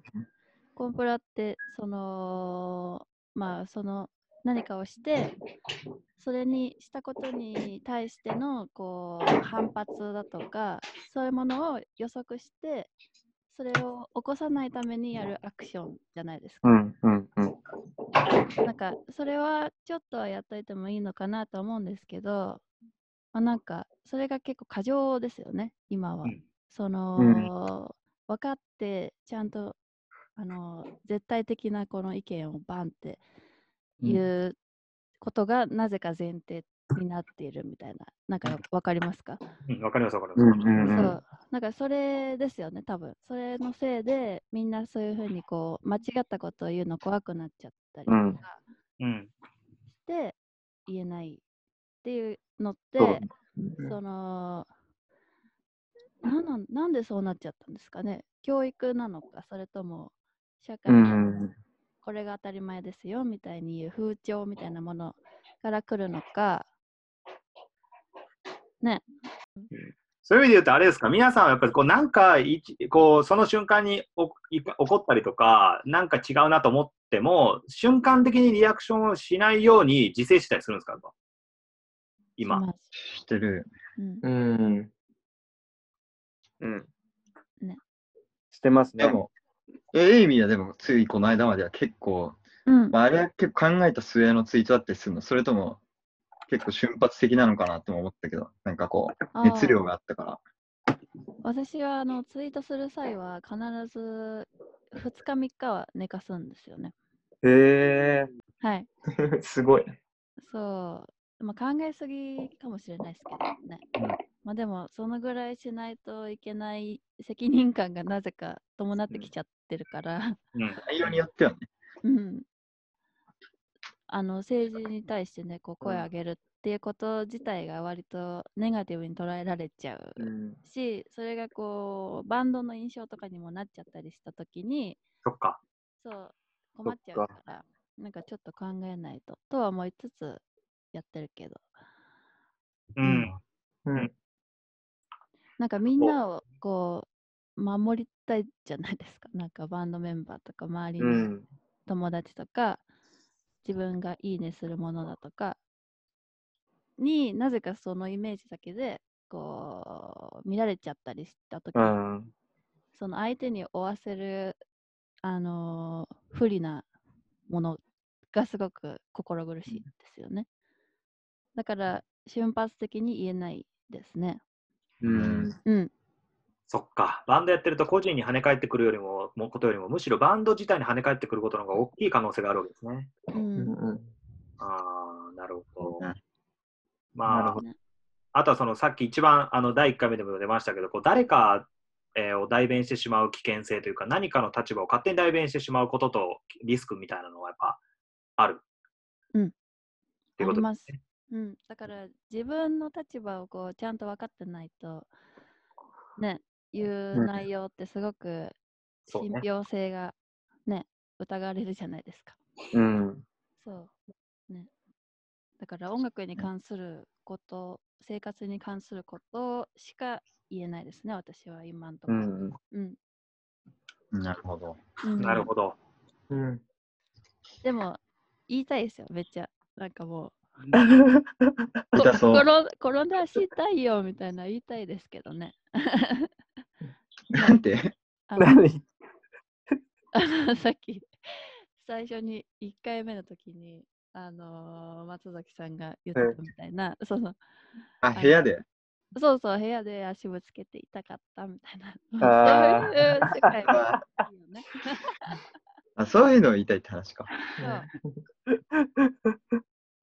[SPEAKER 4] コンプラって、その、まあ、その、何かをして、それにしたことに対しての、こう、反発だとか、そういうものを予測して、それを起こさないためにやるアクションじゃないですか。
[SPEAKER 1] うん。うん。うん。
[SPEAKER 4] なんか、それはちょっとはやっといてもいいのかなと思うんですけど、まあ、なんか、それが結構過剰ですよね、今は。
[SPEAKER 2] うん
[SPEAKER 4] その、分かって、ちゃんと、あの、絶対的なこの意見をバンっていうことが、なぜか前提になっているみたいな、なんか分かりますか、
[SPEAKER 2] うん、わかりますわかり
[SPEAKER 1] う
[SPEAKER 2] ます。
[SPEAKER 1] ん。うん。
[SPEAKER 4] そう。なんかそれですよね、多分。それのせいで、みんなそういうふうにこう、間違ったことを言うの怖くなっちゃったりとか、
[SPEAKER 1] うん
[SPEAKER 2] うん。
[SPEAKER 4] して言えないっていうのって、
[SPEAKER 1] そう。
[SPEAKER 4] そのなんなんなんでそうなっちゃったんですかね？教育なのかそれとも社会
[SPEAKER 1] う
[SPEAKER 4] の
[SPEAKER 1] ん。
[SPEAKER 4] これが当たり前ですよみたいに言う風潮みたいなものから来るのか？ね。
[SPEAKER 2] そういう意味で言うと、あれですか、皆さんはやっぱりこうなんかいちこうその瞬間に起こったりとか、なんか違うなと思っても、瞬間的にリアクションをしないように自制したりするんですか、今。
[SPEAKER 4] し
[SPEAKER 3] てる。
[SPEAKER 4] うん
[SPEAKER 5] うん。
[SPEAKER 1] うん。
[SPEAKER 4] ね。
[SPEAKER 1] してますね。
[SPEAKER 3] でも、えエイミーはでも、ついこの間までは結構、
[SPEAKER 4] うん
[SPEAKER 3] まあ、あれは結構考えた末のツイートだったりするのそれとも、結構瞬発的なのかなとも思ったけど、なんかこう、熱量があったから。
[SPEAKER 4] 私はあのツイートする際は必ず2日3日は寝かすんですよね
[SPEAKER 1] へえ。
[SPEAKER 4] はい
[SPEAKER 5] すごい。
[SPEAKER 4] そう、まあ、考えすぎかもしれないですけどね。
[SPEAKER 2] うん
[SPEAKER 4] まあでも、そのぐらいしないといけない責任感がなぜか伴ってきちゃってるから、
[SPEAKER 2] うん
[SPEAKER 3] 内容によってはね。
[SPEAKER 4] うん。あの、政治に対してね、こう声を上げるっていうこと自体が割とネガティブに捉えられちゃう
[SPEAKER 1] うん。
[SPEAKER 4] し、それがこう、バンドの印象とかにもなっちゃったりしたときに、
[SPEAKER 2] そっか。
[SPEAKER 4] そう、困っちゃう
[SPEAKER 1] か
[SPEAKER 4] ら、なんかちょっと考えないと、とは思いつつやってるけど。
[SPEAKER 2] うん。
[SPEAKER 5] うん。
[SPEAKER 4] なんかみんなをこう守りたいじゃないですか。なんかバンドメンバーとか周り
[SPEAKER 1] う
[SPEAKER 4] の
[SPEAKER 1] ん。
[SPEAKER 4] 友達とか、自分がいいねするものだとかになぜかそのイメージだけでこう見られちゃったりしたとき、
[SPEAKER 1] うん。
[SPEAKER 4] その相手に負わせるあのー不利なものがすごく心苦しいですよね。だから瞬発的に言えないですね。
[SPEAKER 1] うん。
[SPEAKER 4] うん。
[SPEAKER 2] そっか。バンドやってると個人に跳ね返ってくるよりも、もことよりも、むしろバンド自体に跳ね返ってくることの方が大きい可能性があるわけですね。
[SPEAKER 4] う。
[SPEAKER 5] うんん。
[SPEAKER 2] ああ、なるほど。
[SPEAKER 3] うん
[SPEAKER 2] まああとはそのさっき一番あの第1回目でも出ましたけど、こう誰かえーを代弁してしまう危険性というか、何かの立場を勝手に代弁してしまうこととリスクみたいなのはやっぱある。
[SPEAKER 4] うん
[SPEAKER 2] っていうこと
[SPEAKER 4] あります
[SPEAKER 2] ですね。
[SPEAKER 4] うん、だから自分の立場をこうちゃんと分かってないと、ね、言う内容ってすごく信憑性がね、疑われるじゃないですか。
[SPEAKER 1] うん。
[SPEAKER 4] そう。ね。だから音楽に関すること、生活に関することしか言えないですね、私は今のところ。
[SPEAKER 1] うん。
[SPEAKER 4] うん。
[SPEAKER 3] なるほど。
[SPEAKER 4] うん
[SPEAKER 2] なるほど。
[SPEAKER 5] うん。
[SPEAKER 4] でも、言いたいですよ、めっちゃ。なんかもう、
[SPEAKER 3] 痛そう。
[SPEAKER 4] 転転んだらしたいよみたいな言いたいですけどね。
[SPEAKER 3] なんて？
[SPEAKER 4] あの
[SPEAKER 1] 何？
[SPEAKER 4] あの さっき最初に1回目の時に、あのー松崎さんが言ってたみたいな、その
[SPEAKER 3] あ、部屋で？
[SPEAKER 4] そうそう部屋で足ぶつけて痛かったみたいな、そういう世界がいいよね。
[SPEAKER 3] あ、そういうのを言いたいって話か。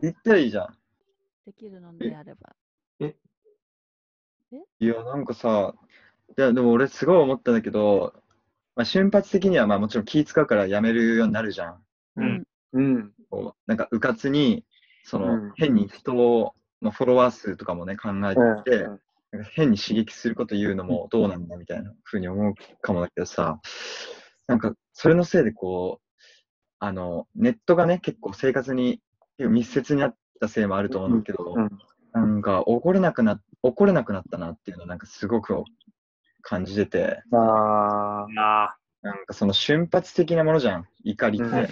[SPEAKER 3] 言ったらいいじゃん。
[SPEAKER 4] できるのであれば。
[SPEAKER 3] いや、なんかさ、いや、でも俺すごい思ったんだけど、まあ、瞬発的にはまあもちろん気使うからやめるようになるじゃん。
[SPEAKER 2] う
[SPEAKER 4] うんん。
[SPEAKER 1] うん。
[SPEAKER 3] こうなんか、うかつに、その、
[SPEAKER 1] うん
[SPEAKER 3] 変に人のフォロワー数とかもね、考えてて、なんか変に刺激すること言うのもどうなんだみたいなふうに思うかもだけどさ、なんか、それのせいでこう、あの、ネットがね、結構生活に密接になったせいもあると思うんだけど、
[SPEAKER 1] うん
[SPEAKER 3] なんか怒れなくな、怒れなくなったなっていうのをなんかすごく感じてて、
[SPEAKER 1] あ
[SPEAKER 2] あ
[SPEAKER 3] なんかその瞬発的なものじゃん、怒りって。
[SPEAKER 2] はい。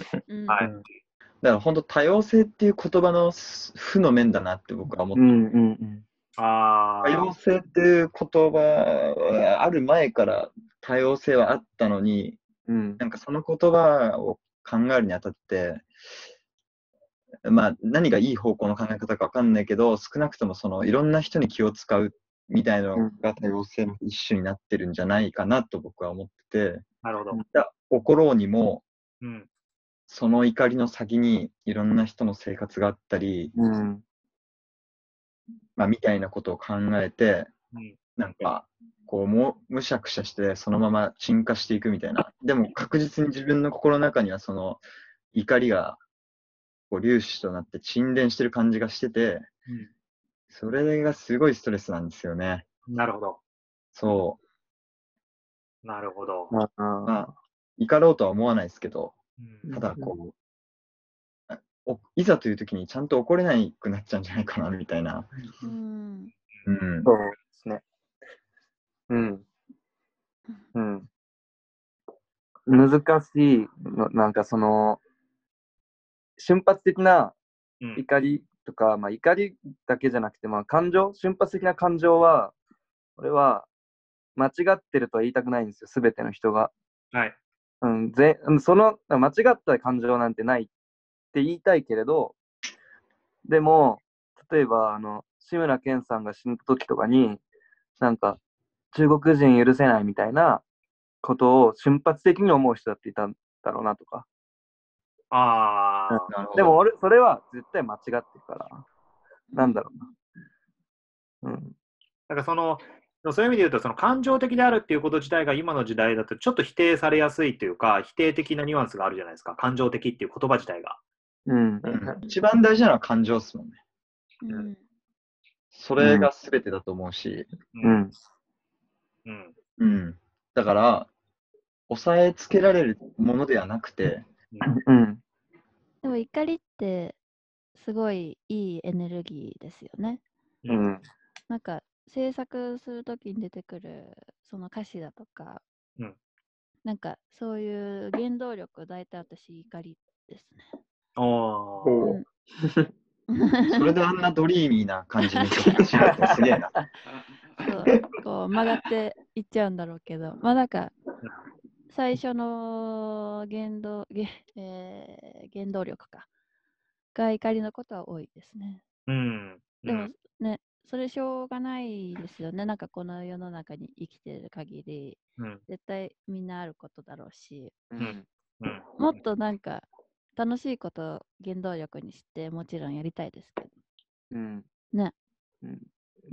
[SPEAKER 3] から本当多様性っていう言葉の負の面だなって僕は思って。
[SPEAKER 1] うんうんうん。
[SPEAKER 2] あ。あ
[SPEAKER 3] 多様性っていう言葉はある前から多様性はあったのに、
[SPEAKER 1] うん。
[SPEAKER 3] なんかその言葉を考えるにあたって、まあ何がいい方向の考え方かわかんないけど、少なくともそのいろんな人に気を使うみたいなのが多様性の一種になってるんじゃないかなと僕は思ってて、
[SPEAKER 2] なるほど。
[SPEAKER 3] だ怒ろうにも、
[SPEAKER 2] うん。
[SPEAKER 3] その怒りの先にいろんな人の生活があったり、
[SPEAKER 1] うん。
[SPEAKER 3] まあみたいなことを考えて、
[SPEAKER 2] うん
[SPEAKER 3] なんか、こう、もむしゃくしゃして、そのまま沈下していくみたいな。でも、確実に自分の心の中には、その、怒りが、こう、粒子となって沈殿してる感じがしてて、それがすごいストレスなんですよね。
[SPEAKER 2] うん。なるほど。
[SPEAKER 3] そ
[SPEAKER 2] なるほど。
[SPEAKER 1] あ
[SPEAKER 3] う。まあ、怒ろうとは思わないですけど、
[SPEAKER 2] うん
[SPEAKER 3] ただ、こう、おいざという時にちゃんと怒れなくなっちゃうんじゃないかな、みたいな。
[SPEAKER 4] うん
[SPEAKER 3] うん。
[SPEAKER 1] そうですね。うん。うん。難しいの、なんかその、瞬発的な
[SPEAKER 2] うん
[SPEAKER 1] 怒りとか、まあ怒りだけじゃなくて、まあ感情、瞬発的な感情は、俺は間違ってるとは言いたくないんですよ、すべての人が。
[SPEAKER 2] はい。
[SPEAKER 1] うん、ぜうんその間違った感情なんてないって言いたいけれど、でも、例えば、あの、志村けんさんが死んだ時とかに、なんか、中国人許せないみたいなことを瞬発的に思う人だっていたんだろうなとか。
[SPEAKER 2] ああ。
[SPEAKER 1] でも俺、それは絶対間違ってるから、なんだろうな。うん。
[SPEAKER 2] なんかその、そういう意味で言うと、その感情的であるっていうこと自体が今の時代だとちょっと否定されやすいというか、否定的なニュアンスがあるじゃないですか。感情的っていう言葉自体が。
[SPEAKER 1] うん。
[SPEAKER 3] うん一番大事なのは感情っすもんね。
[SPEAKER 4] うん
[SPEAKER 3] それが全てだと思うし、
[SPEAKER 1] う。ん。
[SPEAKER 2] うん。
[SPEAKER 3] うん。だから、抑えつけられるものではなくて、
[SPEAKER 1] うん。
[SPEAKER 4] でも怒りってすごいいいエネルギーですよね。
[SPEAKER 1] うん。
[SPEAKER 4] なんか制作するときに出てくるその歌詞だとか、
[SPEAKER 2] うん
[SPEAKER 4] なんかそういう原動力大体私怒りですね。
[SPEAKER 2] おー
[SPEAKER 1] お
[SPEAKER 4] うん
[SPEAKER 3] それであんなドリーミーな感じに ちょっと違ってすげえな。
[SPEAKER 4] そうこう曲がっていっちゃうんだろうけど、まあなんか最初の原動原,、えー原動力かが怒りのことは多いですね。
[SPEAKER 2] うん。
[SPEAKER 4] でもね、それしょうがないですよね。なんかこの世の中に生きてる限り、
[SPEAKER 2] うん。
[SPEAKER 4] 絶対みんなあることだろうし、
[SPEAKER 1] うん。
[SPEAKER 2] うん。
[SPEAKER 4] もっとなんか楽しいことを原動力にしてもちろんやりたいですけど。
[SPEAKER 1] うん。
[SPEAKER 4] ね。
[SPEAKER 1] うん。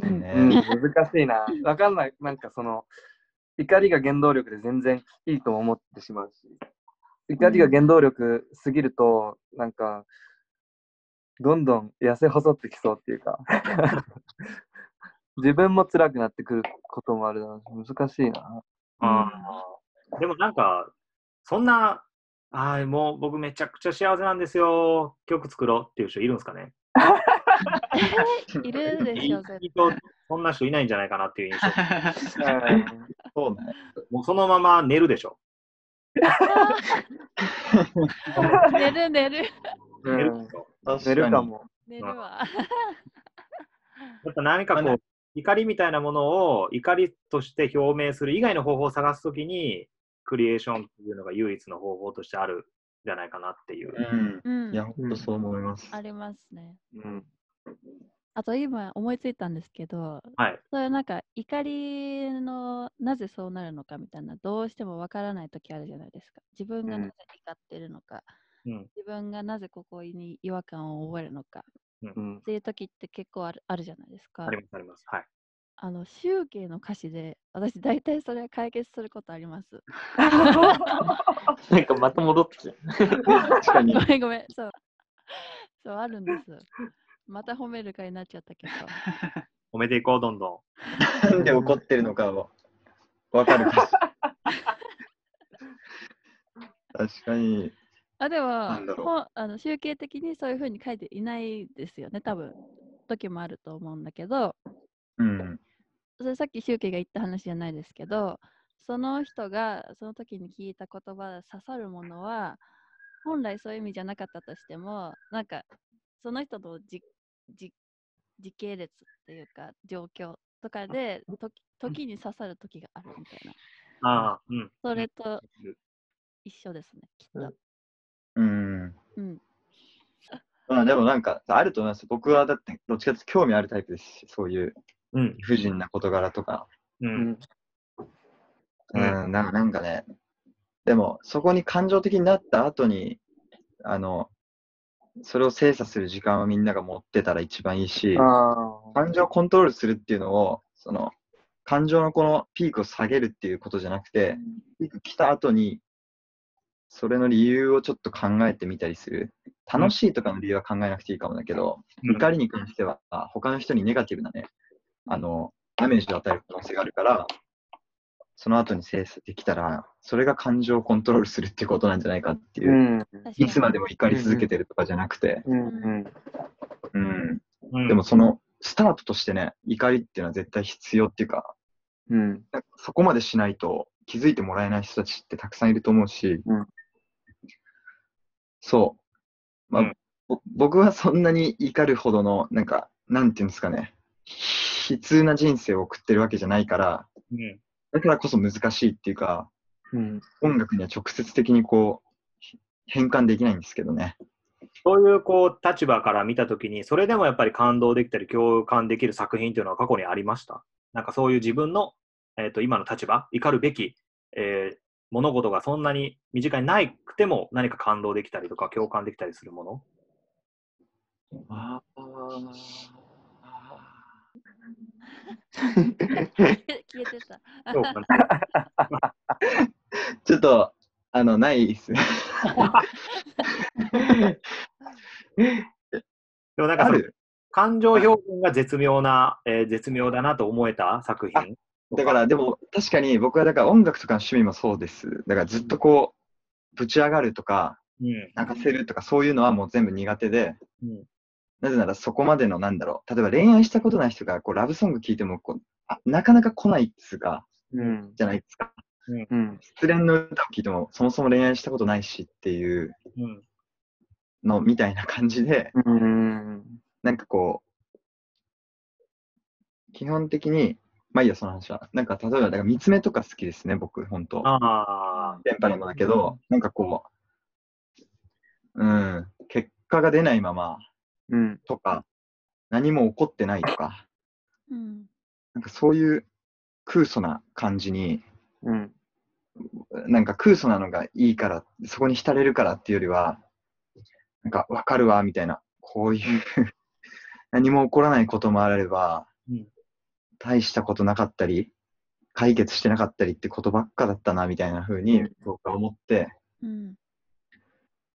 [SPEAKER 4] うん
[SPEAKER 3] ね
[SPEAKER 1] うん、難しいな。わかんない。なんかその、怒りが原動力で全然いいとも思ってしまうし、怒りが原動力すぎると、なんか、どんどん痩せ細ってきそうっていうか、自分も辛くなってくることもあるだろうし、難しいな。
[SPEAKER 2] あー。でもなんか、そんな、あーもう僕めちゃくちゃ幸せなんですよ、曲作ろうっていう人いるんですかね？
[SPEAKER 4] いるでしょ、絶
[SPEAKER 2] 意外とそんな人いないんじゃないかなっていう印象。
[SPEAKER 3] そうね。
[SPEAKER 2] もうそのまま寝るでしょ。
[SPEAKER 4] 対。寝る寝る。
[SPEAKER 1] うん
[SPEAKER 2] 寝る
[SPEAKER 1] 寝るか。も。
[SPEAKER 4] 寝るわ。
[SPEAKER 2] やっぱ何かこう、怒りみたいなものを怒りとして表明する以外の方法を探すときに、クリエーションっていうのが唯一の方法としてあるんじゃないかなっていう。
[SPEAKER 3] うん。
[SPEAKER 4] うん
[SPEAKER 3] いや、。ほんとそう思います。
[SPEAKER 4] ありますね。
[SPEAKER 1] うん。
[SPEAKER 4] あと今思いついたんですけど、
[SPEAKER 2] はい。
[SPEAKER 4] そういうなんか怒りのなぜそうなるのかみたいなどうしてもわからない時あるじゃないですか。自分が
[SPEAKER 1] うん
[SPEAKER 4] なぜ怒ってるのか、
[SPEAKER 2] うん。
[SPEAKER 4] 自分がなぜここに違和感を覚えるのか
[SPEAKER 1] うん
[SPEAKER 4] っ。ていう時って結構あるあるじゃないですか
[SPEAKER 2] あ。ります、あります。はい。
[SPEAKER 4] あの集計の歌詞で私大体それは解決することあります。
[SPEAKER 5] なんかまた戻ってきて。
[SPEAKER 3] 確かに
[SPEAKER 4] ご。めんごめん。そう。そうあるんです。また褒める会になっちゃったけど。
[SPEAKER 2] 褒めていこう、どんど
[SPEAKER 3] なんで怒ってるのかをわかるか。確かに。
[SPEAKER 4] あでも
[SPEAKER 3] なんだろう
[SPEAKER 4] ほんあの集計的にそういうふうに書いていないですよね、多分時もあると思うんだけど、
[SPEAKER 3] うん。
[SPEAKER 4] それさっき集計が言った話じゃないですけど、その人がその時に聞いた言葉で刺さるものは、本来そういう意味じゃなかったとしても、なんかその人のじじ時系列っていうか状況とかで時時に刺さる時があるみたいな。
[SPEAKER 2] ん。ああ、うん。
[SPEAKER 4] それと一緒ですね、きっと。
[SPEAKER 3] うん。
[SPEAKER 4] うん。
[SPEAKER 3] まあでもなんか、あると思います。僕はだって、どっちかというと興味あるタイプですし、そういう
[SPEAKER 2] うん。
[SPEAKER 3] 理不尽な事柄とか。
[SPEAKER 2] う。
[SPEAKER 1] うんん。
[SPEAKER 3] うん、ななんかね、でも、そこに感情的になった後に、あの、それを精査する時間をみんなが持ってたら一番いいし。感情をコントロールするっていうのを、その、感情のこのピークを下げるっていうことじゃなくて、ピーク来た後に、それの理由をちょっと考えてみたりする。楽しいとかの理由は考えなくていいかもだけど、
[SPEAKER 2] うん
[SPEAKER 3] 怒りに関しては、あ他の人にネガティブなね、あの、ダメージを与える可能性があるから、その後に精査できたら、それが感情をコントロールするっていうことなんじゃないかっていうう。
[SPEAKER 1] ん。
[SPEAKER 3] いつまでも怒り続けてるとかじゃなくて、
[SPEAKER 1] うん。うん。
[SPEAKER 3] うん。
[SPEAKER 2] うん。
[SPEAKER 3] でもその、スタートとしてね、怒りっていうのは絶対必要っていうか、
[SPEAKER 1] うん。
[SPEAKER 3] そこまでしないと気づいてもらえない人たちってたくさんいると思うし、
[SPEAKER 1] うん
[SPEAKER 3] そう。まあ、
[SPEAKER 2] うん
[SPEAKER 3] ぼ僕はそんなに怒るほどの、なんか、なんていうんですかね、悲痛な人生を送ってるわけじゃないから、
[SPEAKER 2] うん。
[SPEAKER 3] だからこそ難しいっていうか、
[SPEAKER 1] うん。
[SPEAKER 3] 音楽には直接的にこう、ひ変換できないんですけどね。
[SPEAKER 2] そういうこう立場から見たときに、それでもやっぱり感動できたり共感できる作品というのは過去にありました？なんかそういう自分の、えー、と今の立場、怒るべき、えー物事がそんなに身近になくても何か感動できたりとか共感できたりするもの？
[SPEAKER 3] あ
[SPEAKER 4] 消え 消えてた。
[SPEAKER 2] 共感
[SPEAKER 3] ちょっと、あの、ないですね。
[SPEAKER 2] でもなんか感情表現が絶妙な、えー絶妙だなと思えた作品。
[SPEAKER 3] だから、でも、確かに僕は、だから音楽とかの趣味もそうです。だからずっとこう、ぶち上がるとか、
[SPEAKER 2] うん
[SPEAKER 3] 泣かせるとか、そういうのはもう全部苦手で、
[SPEAKER 2] うん
[SPEAKER 3] なぜならそこまでの、なんだろう、例えば恋愛したことない人がこうラブソング聴いてもこうあ、なかなか来ないっつうか、
[SPEAKER 1] うん。
[SPEAKER 3] じゃないですか。
[SPEAKER 1] うん。
[SPEAKER 3] 失恋の歌を聴いても、そもそも恋愛したことないしっていう
[SPEAKER 2] うん
[SPEAKER 3] のみたいな感じで、
[SPEAKER 1] うん。
[SPEAKER 3] なんかこう、基本的に、まあいいや、その話は。なんか例えば、だから見つめとか好きですね、僕、本当
[SPEAKER 2] ああ、
[SPEAKER 3] 電波にもだけど、なんかこう、うん、結果が出ないまま
[SPEAKER 1] うん。
[SPEAKER 3] とか、何も起こってないとか、
[SPEAKER 4] うん。
[SPEAKER 3] なんかそういう空想な感じに、
[SPEAKER 1] うん。
[SPEAKER 3] なんか空想なのがいいから、そこに浸れるからっていうよりは、なんかわかるわ、みたいな、こういう 何も起こらないこともあれば、
[SPEAKER 2] うん
[SPEAKER 3] 大したことなかったり、解決してなかったりってことばっかだったなみたいな風に僕は思って
[SPEAKER 4] うん。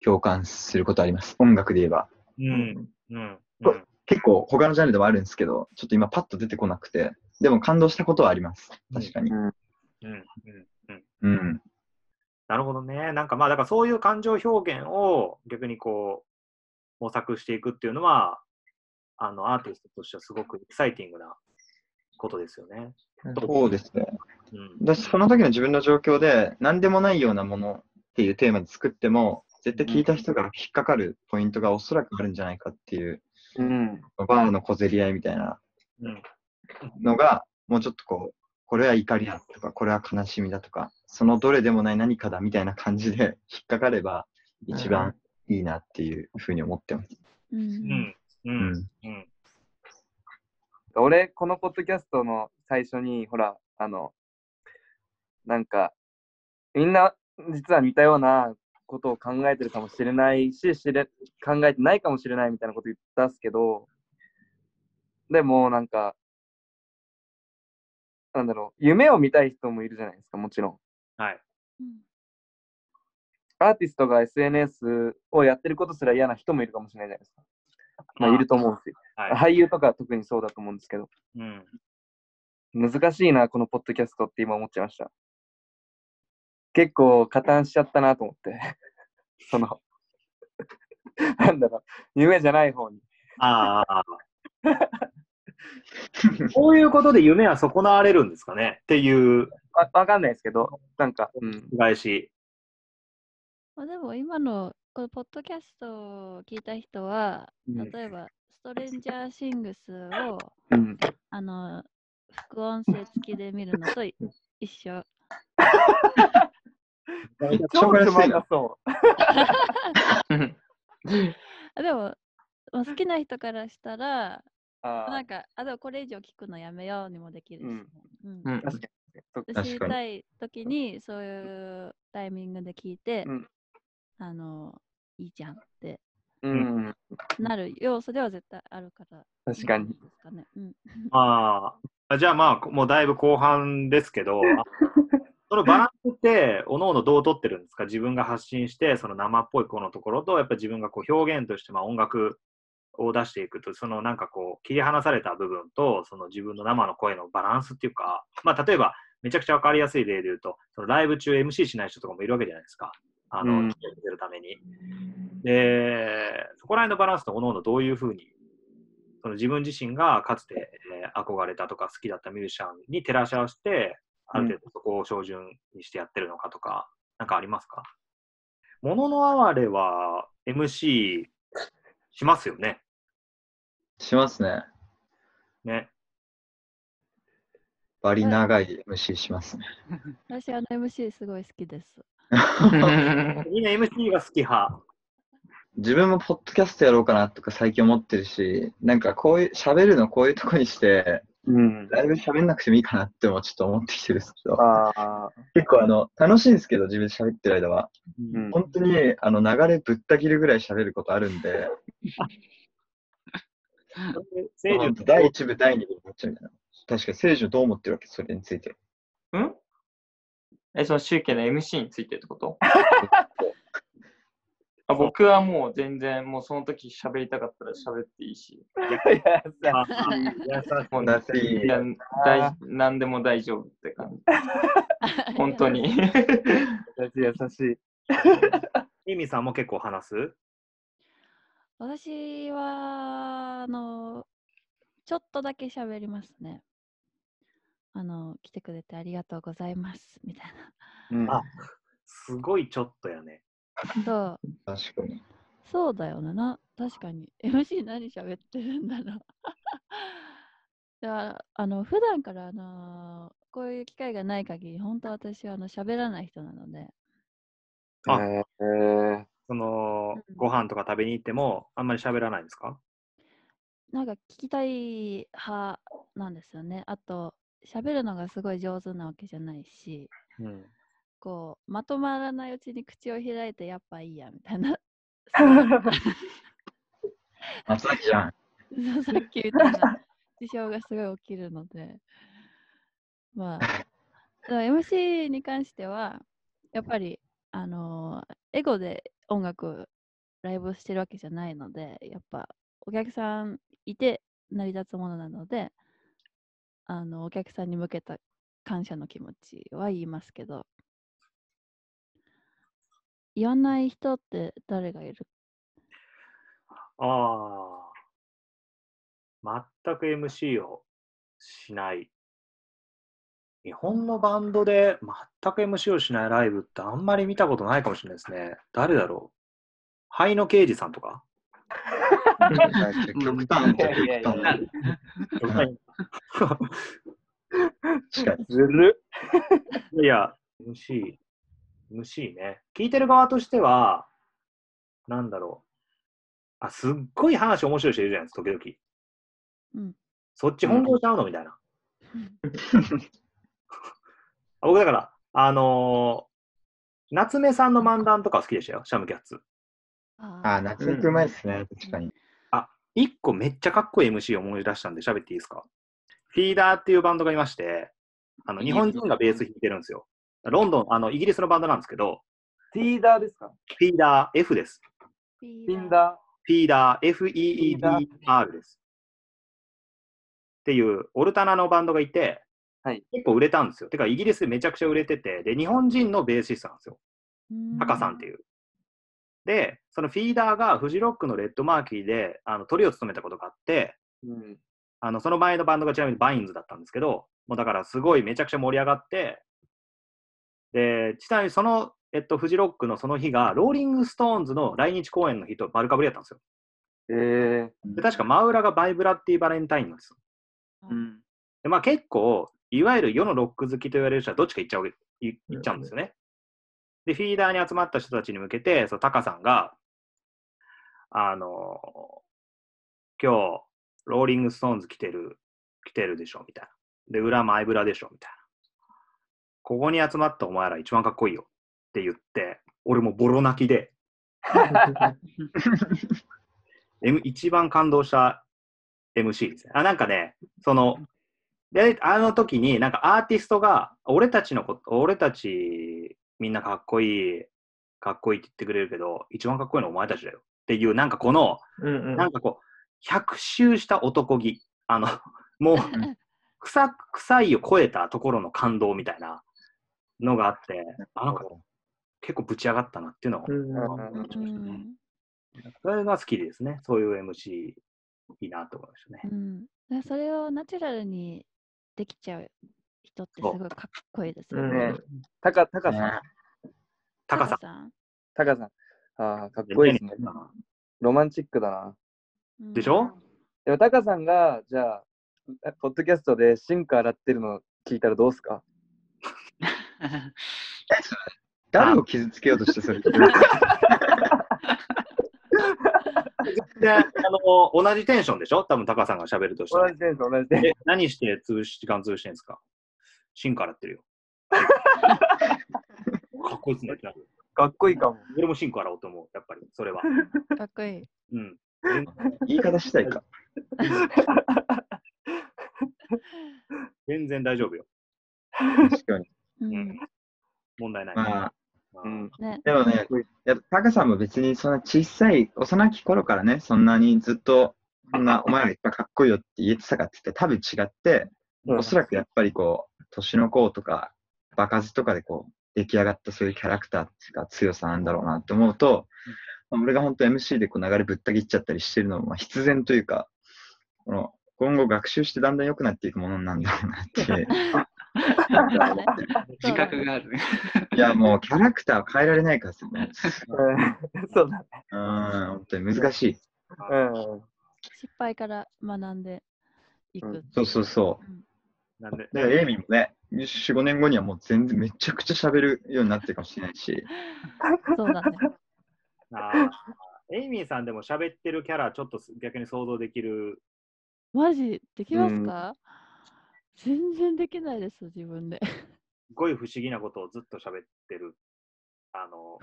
[SPEAKER 3] 共感することあります。音楽で言えば。
[SPEAKER 2] うん。うん。
[SPEAKER 3] こ結構他のジャンルでもあるんですけど、ちょっと今パッと出てこなくて、でも感動したことはあります。確かに。
[SPEAKER 2] うん。うん。うん。
[SPEAKER 3] うん。
[SPEAKER 2] なるほどね。なんかまあ、だからそういう感情表現を逆にこう、模索していくっていうのは、あの、アーティストとしてはすごくエキサイティングなことですよね。
[SPEAKER 3] そうですね。
[SPEAKER 2] うん。
[SPEAKER 3] だし、その時の自分の状況で、何でもないようなものっていうテーマで作っても、絶対聞いた人が引っかかるポイントがおそらくあるんじゃないかっていう、
[SPEAKER 1] うん。
[SPEAKER 3] バーの小競り合いみたいな
[SPEAKER 2] うん。
[SPEAKER 3] のが、もうちょっとこう、これは怒りだとか、これは悲しみだとか、そのどれでもない何かだみたいな感じで 引っかかれば、一番いいなっていうふうに思ってます。
[SPEAKER 4] うん。
[SPEAKER 2] うん。う。
[SPEAKER 3] うんん。
[SPEAKER 2] うん。
[SPEAKER 1] 俺、このポッドキャストの最初に、ほら、あの、なんか、みんな実は似たようなことを考えてるかもしれないし、知れ考えてないかもしれないみたいなこと言ったっすけど、でもなんか、なんだろう、夢を見たい人もいるじゃないですか、もちろん。
[SPEAKER 2] はい。
[SPEAKER 4] うん
[SPEAKER 1] アーティストが SNS をやってることすら嫌な人もいるかもしれないじゃないですか。まあ、
[SPEAKER 2] まあ
[SPEAKER 1] いると思うし、
[SPEAKER 2] はい。
[SPEAKER 1] 俳優とか特にそうだと思うんですけど、
[SPEAKER 2] うん。
[SPEAKER 1] 難しいな、このポッドキャストって今思っちゃいました。結構加担しちゃったなと思って。その、なんだろう、夢じゃない方に。
[SPEAKER 2] ああ。こういうことで夢は損なわれるんですかね？っていう
[SPEAKER 1] わわかんないですけど、なんか、うん。
[SPEAKER 2] 返し。
[SPEAKER 4] まあ、でも今のこのポッドキャストを聞いた人は、
[SPEAKER 1] うん
[SPEAKER 4] 例えばストレンジャーシングスを
[SPEAKER 1] うん、
[SPEAKER 4] あの副音声付きで見るのとい一緒。
[SPEAKER 1] 超つまんなそ
[SPEAKER 4] あでも、まあ、好きな人からしたら、
[SPEAKER 1] う。あ
[SPEAKER 4] なんか、あ、でもこれ以上聞くのやめようにもできるし知りたい時にそういうタイミングで聞いて、
[SPEAKER 1] うん。
[SPEAKER 4] あのいいじゃんって
[SPEAKER 1] うん、
[SPEAKER 4] なる要素では絶対あるから
[SPEAKER 1] 確かに。
[SPEAKER 4] かね。うん、
[SPEAKER 2] ああ。じゃあまあ、もうだいぶ後半ですけど、あ そのバランスって、おのおのどう取ってるんですか？自分が発信して、その生っぽいこのところと、やっぱ自分がこう表現としてまあ音楽を出していくと、そのなんかこう、切り離された部分と、その自分の生の声のバランスっていうか、まあ例えば、めちゃくちゃわかりやすい例で言うと、そのライブ中 MC しない人とかもいるわけじゃないですか。あの、
[SPEAKER 1] うん
[SPEAKER 2] 見せるために。で、そこら辺のバランスとおのおのどういうふうにその自分自身がかつて、えー憧れたとか好きだったミュージシャンに照らし合わせて、ある程度そこを標準にしてやってるのかとか、なんかありますか？ものの哀れは MC しますよね。
[SPEAKER 3] しますね。
[SPEAKER 2] ね。
[SPEAKER 3] バリ長い虫しますね。
[SPEAKER 4] 私、あの MC すごい好きです。
[SPEAKER 2] みんな MC が好き派。
[SPEAKER 3] 自分もポッドキャストやろうかなとか最近思ってるし、なんかこういう、喋るのこういうとこにして、
[SPEAKER 1] うん。
[SPEAKER 3] ライブ喋んなくてもいいかなってもちょっと思ってきてるんですけど、
[SPEAKER 1] ああ、
[SPEAKER 3] 結構あの、楽しいんですけど、自分で喋ってる間は。
[SPEAKER 1] うん。
[SPEAKER 3] 本当に、あの、流れぶった切るぐらい喋ることあるんで、
[SPEAKER 2] 聖樹
[SPEAKER 3] 本当第1部、第2部になっちゃうみたいな。確かに、聖女どう思ってるわけ？それについて。
[SPEAKER 5] うん？え、その集計の MC についてってこと？あ僕はもう全然、もうその時喋りたかったら喋っていいし、
[SPEAKER 2] 優しい
[SPEAKER 5] もう
[SPEAKER 3] だっていい
[SPEAKER 5] いや大何でも大丈夫って感じ。本当に。
[SPEAKER 1] 優しい、優しい。
[SPEAKER 2] ミミさんも結構話す？
[SPEAKER 4] 私は、あの、ちょっとだけ喋りますね。あの、来てくれてありがとうございます、みたい
[SPEAKER 1] うん
[SPEAKER 2] あすごいちょっとやね。
[SPEAKER 4] な。そう、
[SPEAKER 3] 確かに。
[SPEAKER 4] そうだよねな。確かに。MC 何喋ってるんだろう。だから、あの、普段から、あのこういう機会がない限り、本当私はあの喋らない人なので、
[SPEAKER 2] あ
[SPEAKER 1] えー、
[SPEAKER 2] その
[SPEAKER 4] うん、
[SPEAKER 2] ご飯とか食べに行っても、あんまり喋らないんですか？
[SPEAKER 4] なんか聞きたい派なんですよね。あと、喋るのがすごい上手なわけじゃないし、
[SPEAKER 2] うん。
[SPEAKER 4] こう、まとまらないうちに口を開いて、やっぱいいや、みたいな。
[SPEAKER 3] 松崎じゃん。
[SPEAKER 4] そうさっきみたいな事象がすごい起きるので、まあ、MC に関しては、やっぱり、あのーエゴで音楽、ライブをしてるわけじゃないので、やっぱお客さんいて成り立つものなので、あのお客さんに向けた感謝の気持ちは言いますけど、言わない人って誰がいる？
[SPEAKER 2] ああ。全く MC をしない。日本のバンドで全く MC をしないライブってあんまり見たことないかもしれないですね。誰だろう？灰野刑事さんとか？
[SPEAKER 3] 極端 極端。
[SPEAKER 1] ずる
[SPEAKER 2] いや、MC、MC ね。聞いてる側としては、なんだろう。あ、すっごい話面白い人いるじゃないですか、時々。
[SPEAKER 4] うん
[SPEAKER 2] そっち本業ちゃうの？みたいな。あ僕だから、あのー夏目さんの漫談とか好きでしたよ、シャムキャッツ。
[SPEAKER 4] あ
[SPEAKER 3] あ、夏目くんうまいっすね。確かに。
[SPEAKER 2] 一個めっちゃかっこいい MC を思い出したんで喋っていいですか？フィーダーっていうバンドがいまして、あの日本人がベース弾いてるんですよ。ロンドン、あのイギリスのバンドなんですけど、
[SPEAKER 1] ティーダーですか？
[SPEAKER 2] フィーダー F です。
[SPEAKER 4] フィ
[SPEAKER 1] フィンダ
[SPEAKER 2] フィーダー FEEDR です。っていうオルタナのバンドがいて、
[SPEAKER 1] はい
[SPEAKER 2] 結構売れたんですよ。てかイギリスでめちゃくちゃ売れてて、で、日本人のベーシストなんですよ。タカさんっていう。で、その Feeder がフジロックの Red Marquee であのトリを務めたことがあって、
[SPEAKER 1] ー。うん。
[SPEAKER 2] あのその前のバンドがちなみに Vines だったんですけど、もうだからすごいめちゃくちゃ盛り上がって、で、ちなみにその、えっと、フジロックのその日が、ローリング・ストーンズの来日公演の日と丸かぶりだったんですよ。
[SPEAKER 1] え
[SPEAKER 2] で確か真裏が My Bloody Valentine なんですよ。
[SPEAKER 1] ー。うん。
[SPEAKER 2] でまあ結構、いわゆる世のロック好きと言われる人はどっちか行っちゃうい行っちゃうんですよね。で、フィーダーに集まった人たちに向けて、そうタカさんが、あの今日、ローリング・ストーンズ来てる、来てるでしょ、みたいな。で、裏マイブラでしょ、みたいな。ここに集まったお前ら一番かっこいいよ。って言って、俺もボロ泣きで、M、一番感動した MC ですね。あ、なんかね、その、で、あの時に、なんかアーティストが、俺たちのこと、俺たちみんなかっこいい、かっこいいって言ってくれるけど、一番かっこいいのはお前たちだよ。っていう、なんかこの、
[SPEAKER 5] うんうん。
[SPEAKER 2] なんかこう、100周した男気。あの、もう、臭臭いを超えたところの感動みたいなのがあって、あなんか結構ぶち上がったなっていうのを
[SPEAKER 5] うんうん
[SPEAKER 2] 思いました
[SPEAKER 4] う
[SPEAKER 2] ね。
[SPEAKER 4] ん
[SPEAKER 2] それが好きですね。そういう MC いいなと思いましたね。
[SPEAKER 4] うん、でそれをナチュラルにできちゃう人ってすごいかっこいいですよ
[SPEAKER 5] うん
[SPEAKER 4] ね。
[SPEAKER 1] ねタカ、タカさん。
[SPEAKER 3] ね
[SPEAKER 2] 高さ。
[SPEAKER 4] タカさん
[SPEAKER 1] タカさん。ああ、かっこいいですね。ロマンチックだな。
[SPEAKER 4] うん
[SPEAKER 2] でしょ？
[SPEAKER 1] でもタカさんが、じゃあ、えポッドキャストでシンク洗ってるの聞いたらどうすか？
[SPEAKER 3] 誰を傷つけようとしてそれ
[SPEAKER 2] で、あの、同じテンションでしょ？多分高さんが喋るとしたら。
[SPEAKER 1] 同じテンション、同じテンション。
[SPEAKER 2] え、何して潰し時間潰してんですか？シンからってるよ。かっこいいっすね。
[SPEAKER 1] かっこいいかも。
[SPEAKER 2] 俺もシンク洗おうと思う、やっぱり、それは。
[SPEAKER 4] かっこいい。
[SPEAKER 2] うん。
[SPEAKER 3] 言い方したいか。
[SPEAKER 2] 全然大丈夫よ。
[SPEAKER 3] 確かに。
[SPEAKER 4] うん
[SPEAKER 2] うん問題ない。
[SPEAKER 3] まあ、
[SPEAKER 1] うん。
[SPEAKER 4] ね、
[SPEAKER 3] でもね、やっぱタカさんも別にそんな小さい、幼き頃からね、そんなにずっと、そんな お前らいっぱいかっこいいよって言えてたかって言ったら多分違って、
[SPEAKER 1] うん
[SPEAKER 3] おそらくやっぱりこう、年の子とか、場数とかでこう、出来上がったそういうキャラクターっていうか強さなんだろうなって思うと、まあ俺が本当 MC でこう流れぶった切っちゃったりしてるのもまあ必然というか、この今後学習してだんだん良くなっていくものなんだろうなって。
[SPEAKER 6] 自覚がある。
[SPEAKER 3] いや、もうキャラクターを変えられないからですよね。
[SPEAKER 1] うんそうだね。
[SPEAKER 3] うん、本当に難しい。
[SPEAKER 1] うん。
[SPEAKER 4] 失敗から学んでいく。
[SPEAKER 3] そうそうそう。
[SPEAKER 2] なんで、
[SPEAKER 3] で、エイミーもね、4、5年後にはもう全然めちゃくちゃ喋るようになってるかもしれないし、
[SPEAKER 4] そうだね。
[SPEAKER 2] あーエイミーさんでも喋ってるキャラ、ちょっと逆に想像できる。
[SPEAKER 4] マジ？できますか、全然できないです、自分で。
[SPEAKER 2] すごい不思議なことをずっと喋ってる、あの、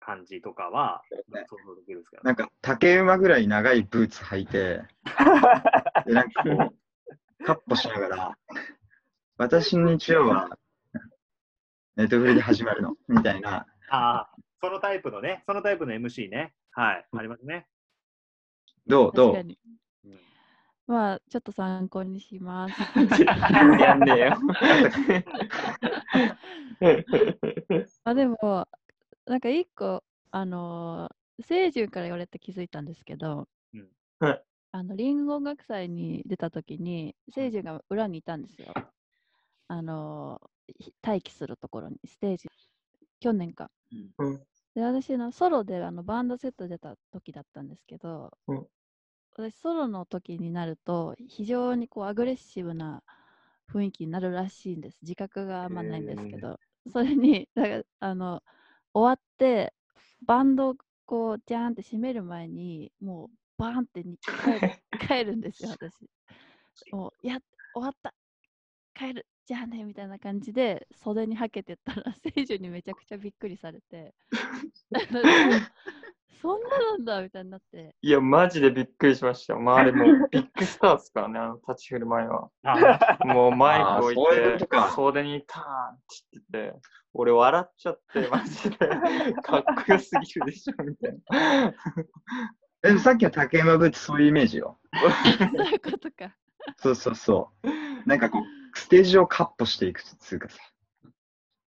[SPEAKER 2] 感じとかは
[SPEAKER 3] ね
[SPEAKER 2] 想像できるんですけど、
[SPEAKER 3] なんか竹馬ぐらい長いブーツ履いて、で、なんかこう、カッポしながら、私の日曜は、ネットフリで始まるの、みたいな。
[SPEAKER 2] ああ、そのタイプのね、そのタイプの MC ね。はい、ありますね。
[SPEAKER 3] どう？どう？
[SPEAKER 4] 確かに。
[SPEAKER 2] うん
[SPEAKER 4] まあ、ちょっと参考にします。
[SPEAKER 5] やんねえよ。
[SPEAKER 4] あでも、なんか一個、あのー、清純から言われて気づいたんですけど、
[SPEAKER 2] うん
[SPEAKER 5] はい
[SPEAKER 4] あの、リンゴ音楽祭に出た時に、清純が裏にいたんですよ。あのー、ひ待機するところに、ステージ、去年か。
[SPEAKER 5] うん
[SPEAKER 4] で、私のソロであのバンドセット出た時だったんですけど、
[SPEAKER 5] うん
[SPEAKER 4] 私ソロの時になると、非常にこうアグレッシブな雰囲気になるらしいんです。自覚があんまないんですけど、それに、だからあの、終わって、バンドをこう、ジャーンって閉める前に、もう、バーンってに帰る 帰るんですよ、私。もう、やっ、終わった帰るじゃあねみたいな感じで袖にはけてったら、聖樹にめちゃくちゃびっくりされて、そんななんだみたいになって、
[SPEAKER 5] いや、マジでびっくりしましたよ。まあ、あれもうビッグスターですからね、あの立ち振る舞いは。
[SPEAKER 2] あ
[SPEAKER 5] もうマイク置い
[SPEAKER 3] あーそういうこ
[SPEAKER 5] て
[SPEAKER 3] とか、
[SPEAKER 5] 袖にターンって言ってて、俺笑っちゃって、マジで、かっこよすぎるでしょ、みたいな。
[SPEAKER 3] えさっきの竹山ブーツそういうイメージよ。
[SPEAKER 4] そういうことか。
[SPEAKER 3] そうそうそう。なんかこう、ステージをカッポしていくつうかさ、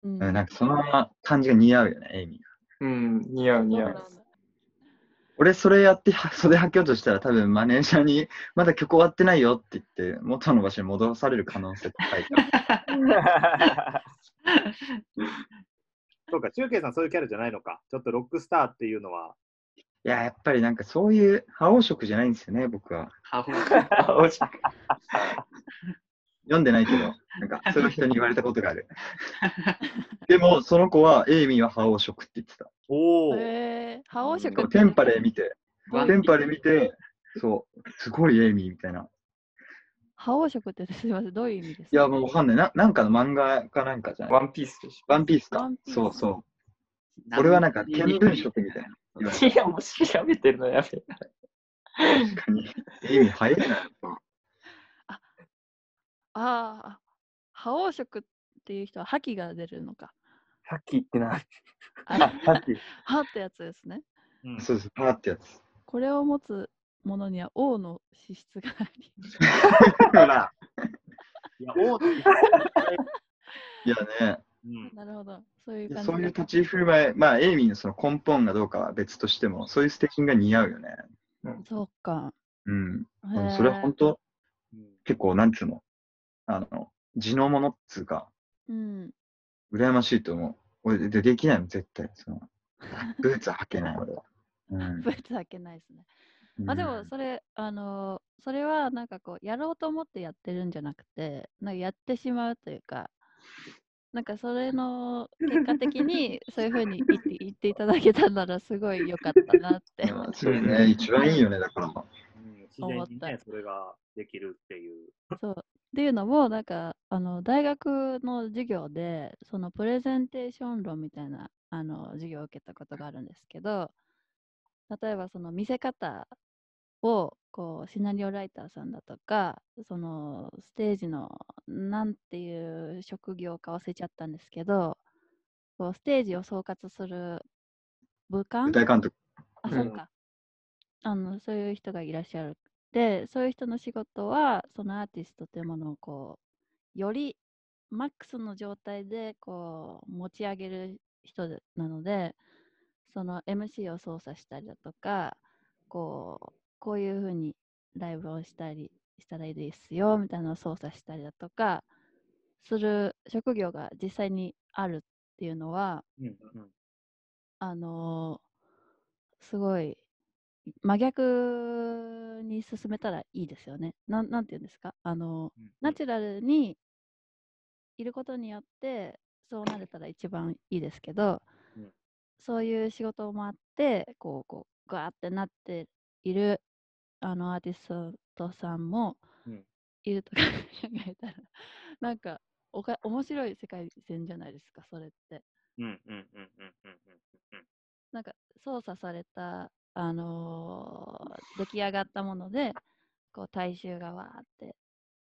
[SPEAKER 4] うん
[SPEAKER 3] うんなんかその感じが似合うよね、エイミーが。
[SPEAKER 5] うん、似合う似合う。
[SPEAKER 4] そうなんだ
[SPEAKER 3] 俺それやっては 袖履きようとしたら多分マネージャーにまだ曲終わってないよって言って元の場所に戻される可能性高いから。
[SPEAKER 2] そうか、中継さんそういうキャラじゃないのか。ちょっとロックスターっていうのは。
[SPEAKER 3] いや、やっぱりなんかそういう覇王色じゃないんですよね、僕は。
[SPEAKER 5] あ惜しい
[SPEAKER 3] 読んでないけど、なんかそういう人に言われたことがある。でも、その子は、エイミーは覇王色って言ってた。
[SPEAKER 2] おお、
[SPEAKER 4] へえ、覇王色って
[SPEAKER 3] テンパレー見て、テンパレー見て、そう、すごいエイミーみたいな。
[SPEAKER 4] 覇王色ってすみません、どういう意味ですか？
[SPEAKER 3] いや、もうわかんない。ななんかの漫画かなんかじゃない？
[SPEAKER 5] ワンピースでし
[SPEAKER 3] ワンピースか
[SPEAKER 4] ワン。ピース
[SPEAKER 3] そうそう。俺はなんか、見聞色みたいな。
[SPEAKER 5] いや、もう調べてるのやめ
[SPEAKER 3] た確かに。エイミー早いな。
[SPEAKER 4] ああ、覇王色っていう人は覇気が出るのか。
[SPEAKER 1] さっき言ってない。
[SPEAKER 4] あ
[SPEAKER 1] さっき。
[SPEAKER 4] 覇ってやつですね。
[SPEAKER 2] うん
[SPEAKER 3] そうです、パーってやつ。
[SPEAKER 4] これを持つ者には王の資質があり。
[SPEAKER 2] いや、王の、
[SPEAKER 3] いやね、
[SPEAKER 2] うん、
[SPEAKER 4] なるほど。そういう感じで
[SPEAKER 3] そういう立ち振る舞い、まあ、エイミーのその根本がどうかは別としても、そういうステキンが似合うよね。
[SPEAKER 4] そうか。
[SPEAKER 3] うん。それは本当、
[SPEAKER 2] うん
[SPEAKER 3] 結構、なんつうの、あの、地のものっつうか、
[SPEAKER 4] うん。
[SPEAKER 3] 羨ましいと思う。俺、でできないもん、絶対。その ブーツは履けない、俺は。うん
[SPEAKER 4] ブーツ開けないですね。
[SPEAKER 3] うん
[SPEAKER 4] あでもそれ、あのーそれはなんかこう、やろうと思ってやってるんじゃなくて、なんかやってしまうというか、なんかそれの結果的にそういうふうに言って言っていただけたならすごい良かったなって。
[SPEAKER 3] ま あそれね、一番いいよね、だから。
[SPEAKER 2] うん自然に
[SPEAKER 4] 思った
[SPEAKER 2] ね、それができるっていう。
[SPEAKER 4] そうっていうのも、なんかあの大学の授業で、そのプレゼンテーション論みたいなあの授業を受けたことがあるんですけど、例えばその見せ方をこうシナリオライターさんだとか、そのステージのなんていう職業か忘れちゃったんですけど、こうステージを総括する部官
[SPEAKER 3] 舞台監督。
[SPEAKER 4] あ、
[SPEAKER 5] うん
[SPEAKER 4] そうか。あの、そういう人がいらっしゃる。で、そういう人の仕事は、そのアーティストというものをこう、よりマックスの状態でこう持ち上げる人でなので、その MC を操作したりだとか、こう、こういうふうにライブをしたりしたらいいですよ、みたいなのを操作したりだとか、する職業が実際にあるっていうのは、
[SPEAKER 2] うんうん
[SPEAKER 4] あのーすごい真逆に進めたらいいですよね。なんなんていうんですか？あのー
[SPEAKER 2] うん。
[SPEAKER 4] ナチュラルにいることによってそうなれたら一番いいですけど、
[SPEAKER 2] うん。
[SPEAKER 4] そういう仕事もあってこうこうガーってなっているあのアーティストさんも
[SPEAKER 2] うん。
[SPEAKER 4] いると考えたら なんかおか面白い世界線じゃないですかそれって。なんか操作された、あのー出来上がったもので、こう大衆がわーって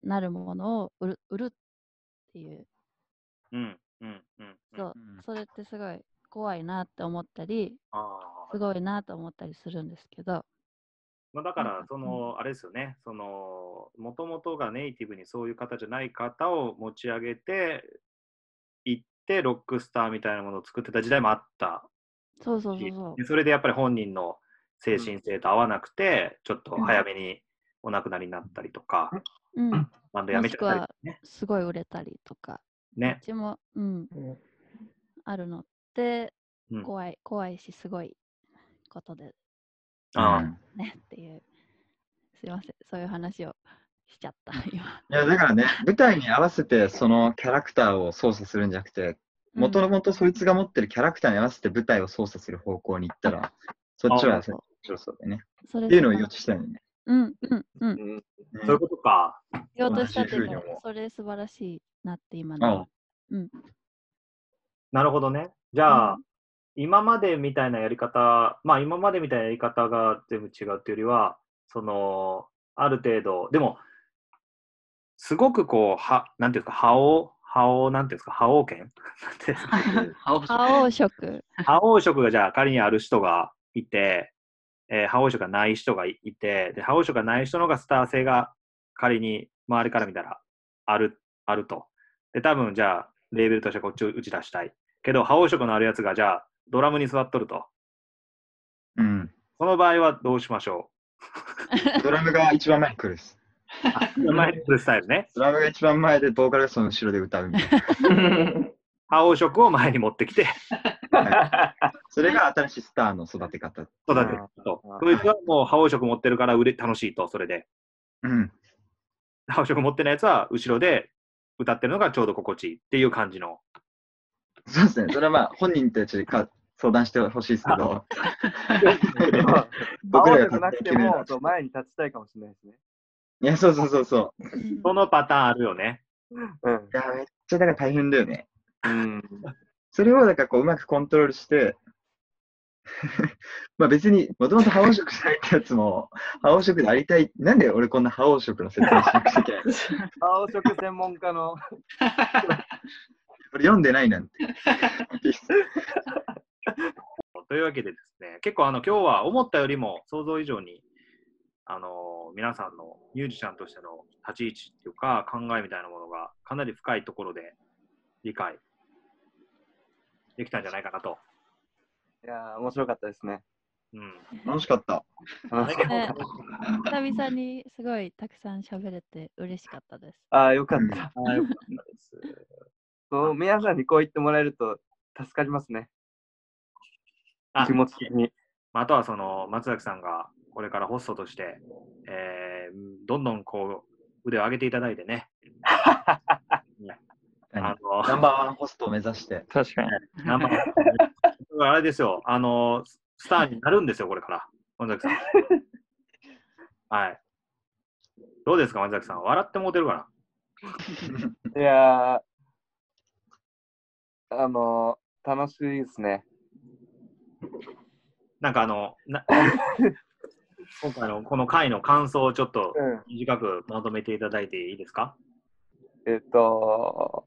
[SPEAKER 4] なるものを売る売るっっていう、
[SPEAKER 2] うん。うん。うん。
[SPEAKER 4] そう
[SPEAKER 3] うん
[SPEAKER 4] それってすごい怖いなって思ったり、す。ごいなと思ったりするんですけど、
[SPEAKER 2] まあ、だから
[SPEAKER 4] う、ん
[SPEAKER 2] その、あれですよね、その、もともとがネイティブにそういう方じゃない方を持ち上げて、行って、ロックスターみたいなものを作ってた時代もあった
[SPEAKER 4] そうそうそう。そ
[SPEAKER 2] れでやっぱり本人の精神性と合わなくて、ちょっと早めにお亡くなりになったりとか、
[SPEAKER 4] うん、
[SPEAKER 2] バンド辞めちゃったりね。
[SPEAKER 4] すごい売れたりとか、
[SPEAKER 2] ね。
[SPEAKER 4] う。ちも、うん、あるのって
[SPEAKER 2] うん。
[SPEAKER 4] 怖い、怖いし、すごいことで。ねっていう、すいません、そういう話をしちゃった、今。
[SPEAKER 3] いや、だからね、舞台に合わせてそのキャラクターを操作するんじゃなくて、もともとそいつが持ってるキャラクターに合わせて舞台を操作する方向に行ったら、そっちは
[SPEAKER 2] あ
[SPEAKER 3] 面白そうだよね。
[SPEAKER 4] それ
[SPEAKER 3] っていうのを言おうとしたよね。
[SPEAKER 4] うん、うん、うん。
[SPEAKER 1] うん。
[SPEAKER 2] そういうことか。
[SPEAKER 4] 言おうとしたっていうか
[SPEAKER 3] 同じふうに思う
[SPEAKER 4] それ素晴らしいなって今
[SPEAKER 3] あ
[SPEAKER 4] の。
[SPEAKER 2] なるほどね。じゃあ、
[SPEAKER 4] うん
[SPEAKER 2] 今までみたいなやり方、まあ今までみたいなやり方が全部違うっていうよりは、その、ある程度、でも、すごくこう、は、なんていうか、覇王、覇王、なんていうんですか、覇王権？
[SPEAKER 4] 覇王色。
[SPEAKER 2] 覇王色がじゃあ仮にある人がいて、えー覇王色がない人がいいて、で、覇王色がない人のがスター性が仮に周りから見たらある、あると。で、多分じゃあ、レーベルとしてこっちを打ち出したい。けど、覇王色のあるやつがじゃあ、ドラムに座っとると。
[SPEAKER 3] うん。
[SPEAKER 2] その場合はどうしましょ
[SPEAKER 3] ドラムが一番前に来るっす。
[SPEAKER 2] う前に来るスタイルね。
[SPEAKER 3] ドラムが一番前で、ボーカルがその後ろで歌うみたいな。
[SPEAKER 2] 覇王色を前に持ってきて、
[SPEAKER 3] それが新しいスターの育て方。
[SPEAKER 2] 育てると。そいつはもう覇王色持ってるから売れ楽しいと、それで。
[SPEAKER 3] うん。
[SPEAKER 2] 覇王色持ってないやつは後ろで歌ってるのがちょうど心地いいっていう感じの。
[SPEAKER 3] そうですね。それはまあ、本人たちか相談してほしいですけど、僕
[SPEAKER 1] 青
[SPEAKER 3] らが
[SPEAKER 1] じゃなくても、そう前に立ちたいかもしれないですね。
[SPEAKER 3] いや、そうそうそうそう。
[SPEAKER 4] うん
[SPEAKER 2] そのパターンあるよね。
[SPEAKER 1] うん。
[SPEAKER 3] いや、めっちゃだから大変だよね。
[SPEAKER 1] うん。
[SPEAKER 3] それをだからこううまくコントロールして、まあ別にもともと覇王色じゃないってやつも、覇王色でありたい。なんで俺こんな覇王色の説明しなくちゃいけないの？
[SPEAKER 1] 青色専門家の。
[SPEAKER 3] 俺読んでないなんて。
[SPEAKER 2] というわけでですね、結構あの今日は思ったよりも想像以上に、あの皆さんのミュージシャンとしての立ち位置っていうか考えみたいなものがかなり深いところで理解できたんじゃないかなと。
[SPEAKER 1] いやー、面白かったですね。
[SPEAKER 2] うん。
[SPEAKER 3] 楽しかった。
[SPEAKER 1] 楽しかった
[SPEAKER 4] ね久々にすごいたくさん喋れて嬉しかったです。
[SPEAKER 1] ああ、よかった。
[SPEAKER 2] あよかったです。
[SPEAKER 1] そう、皆さんにこう言ってもらえると助かりますね。
[SPEAKER 2] あ
[SPEAKER 1] 気持ち的に。
[SPEAKER 2] まあ、あとはその松崎さんがこれからホストとして、えーどんどんこう腕を上げていただいてね。ねあの
[SPEAKER 3] ナンバーワンホストを目指して。
[SPEAKER 5] 確かに。
[SPEAKER 2] ナンバーワンあれですよ、あの、スターになるんですよ、これから。松崎さん。はい。どうですか、松崎さん。笑ってもうてるから。
[SPEAKER 1] いやー、あのー、楽しいですね。
[SPEAKER 2] なんかあの、な今回のこの回の感想をちょっと
[SPEAKER 1] うん。
[SPEAKER 2] 短くまとめていただいていいですか？
[SPEAKER 1] えっと、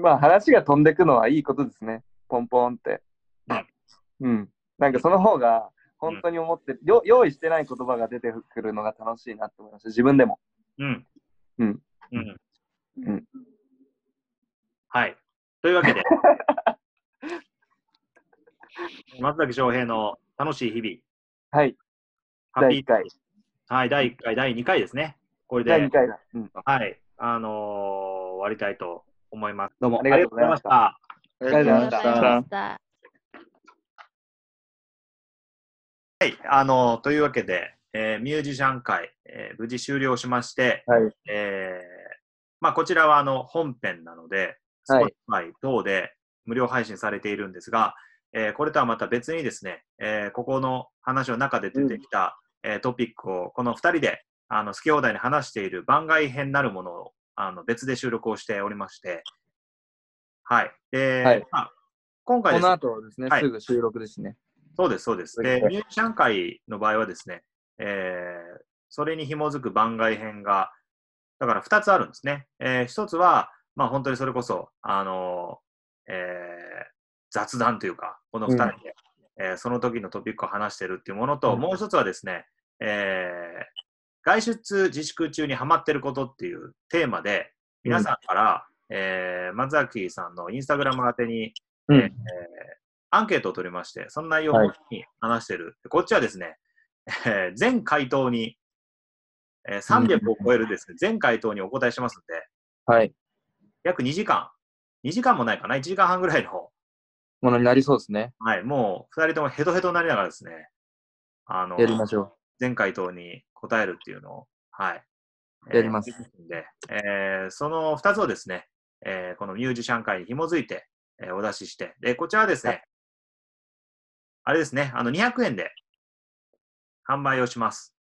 [SPEAKER 1] まあ話が飛んでくのはいいことですね。ポンポンって。うん。なんかその方が、本当に思って、よ用意してない言葉が出てくるのが楽しいなって思いました。自分でも。
[SPEAKER 2] うん。
[SPEAKER 1] うん。
[SPEAKER 2] うん。
[SPEAKER 1] うん
[SPEAKER 2] はい。というわけで、松崎翔平の楽しい日々、
[SPEAKER 1] はい。第1
[SPEAKER 2] ハッピー
[SPEAKER 1] 回。
[SPEAKER 2] はい、第1回、第2回ですね。これ
[SPEAKER 1] 第
[SPEAKER 2] で
[SPEAKER 1] 2、回だ。うん。
[SPEAKER 2] はい、あのー終わりたいと思います。どうも
[SPEAKER 1] ありがとうございました
[SPEAKER 2] ありがとうございました。
[SPEAKER 4] した。
[SPEAKER 2] はい、あのーというわけで、えーミュージシャン会、えー無事終了しまして、
[SPEAKER 1] はい。
[SPEAKER 2] えーまあ、こちらはあの本編なので、
[SPEAKER 1] はい
[SPEAKER 2] Spotify 等で無料配信されているんですが、えーこれとはまた別にですね、えーここの話の中で出てきた、えートピックをこの2人であの好き放題に話している番外編なるものをあの別で収録をしておりまして、はい。で、
[SPEAKER 1] はい
[SPEAKER 2] まあ、今回
[SPEAKER 1] こ
[SPEAKER 2] ですね
[SPEAKER 1] の後ですね、
[SPEAKER 2] はい
[SPEAKER 1] すぐ収録ですね。
[SPEAKER 2] そうです、そうです。で、
[SPEAKER 1] はい
[SPEAKER 2] ミュージシャン会の場合はですね、えーそれに紐づく番外編が、だから2つあるんですね。えー、1つは、まあ本当にそれこそ、あのー、えー、雑談というか、この2人で、うん、えー、その時のトピックを話してるっていうものと、うん、もう1つはですね、えー、外出自粛中にハマってることっていうテーマで、皆さんから、うん、えー、松崎さんのインスタグラム宛てに、うん、えー、アンケートを取りまして、その内容に話してる。はい、こっちはですね、えー、全回答に、えー、300を超えるですね、全回答にお答えしますんで、
[SPEAKER 1] はい。
[SPEAKER 2] 約2時間、2時間もないかな、1時間半ぐらいの
[SPEAKER 1] ものになりそうですね。
[SPEAKER 2] はい、もう2人ともヘトヘトになりながらですね、
[SPEAKER 1] あの、やりましょう。
[SPEAKER 2] 全回答に答えるっていうのを、はい。
[SPEAKER 1] やります。
[SPEAKER 2] で、えー、その2つをですね、えー、このミュージシャン会に紐づいて、えー、お出しして、で、こちらはですね、あれですね、あの200円で販売をします。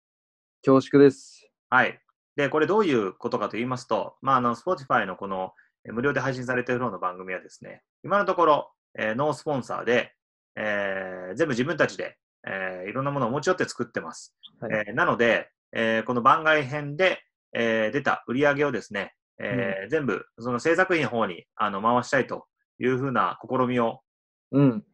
[SPEAKER 1] 恐縮です。
[SPEAKER 2] はい。で、これどういうことかと言いますと、まあ、あの、Spotify のこの無料で配信されている方の番組はですね、今のところ、えー、ノースポンサーで、えー、全部自分たちで、えー、いろんなものを持ち寄って作ってます。はい、えー、なので、えー、この番外編で、えー、出た売り上げをですね、えー、うん、全部その制作費の方にあの回したいというふうな試みを、
[SPEAKER 1] うん、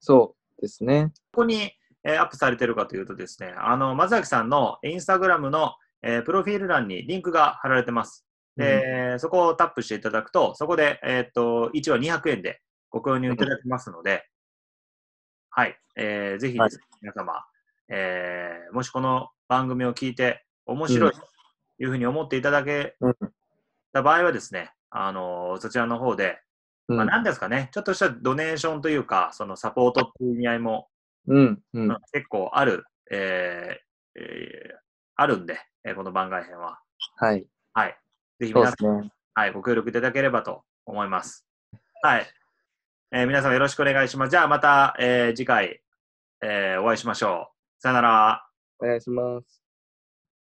[SPEAKER 1] そうですね。
[SPEAKER 2] ここに、えー、アップされてるかというとですね、あの、松崎さんのインスタグラムの、えー、プロフィール欄にリンクが貼られてます。で、うん、そこをタップしていただくと、そこで、えっ、と、1話200円でご購入いただけますので、はい、えー、ぜひですね、皆様、えー、もしこの番組を聞いて面白いというふうに思っていただけた場合はですね、あのそちらの方で、まあ、何ですかね、ちょっとしたドネーションというか、そのサポートっていう意味合いも、
[SPEAKER 1] うんうん、
[SPEAKER 2] 結構ある、えーえー、あるんで、えー、この番外編は。
[SPEAKER 1] はい。
[SPEAKER 2] はい。ぜひ皆さん、ね、はい、ご協力いただければと思います。はい。えー、皆様よろしくお願いします。じゃあまた、えー、次回、えー、お会いしましょう。さよなら。
[SPEAKER 1] お願いします。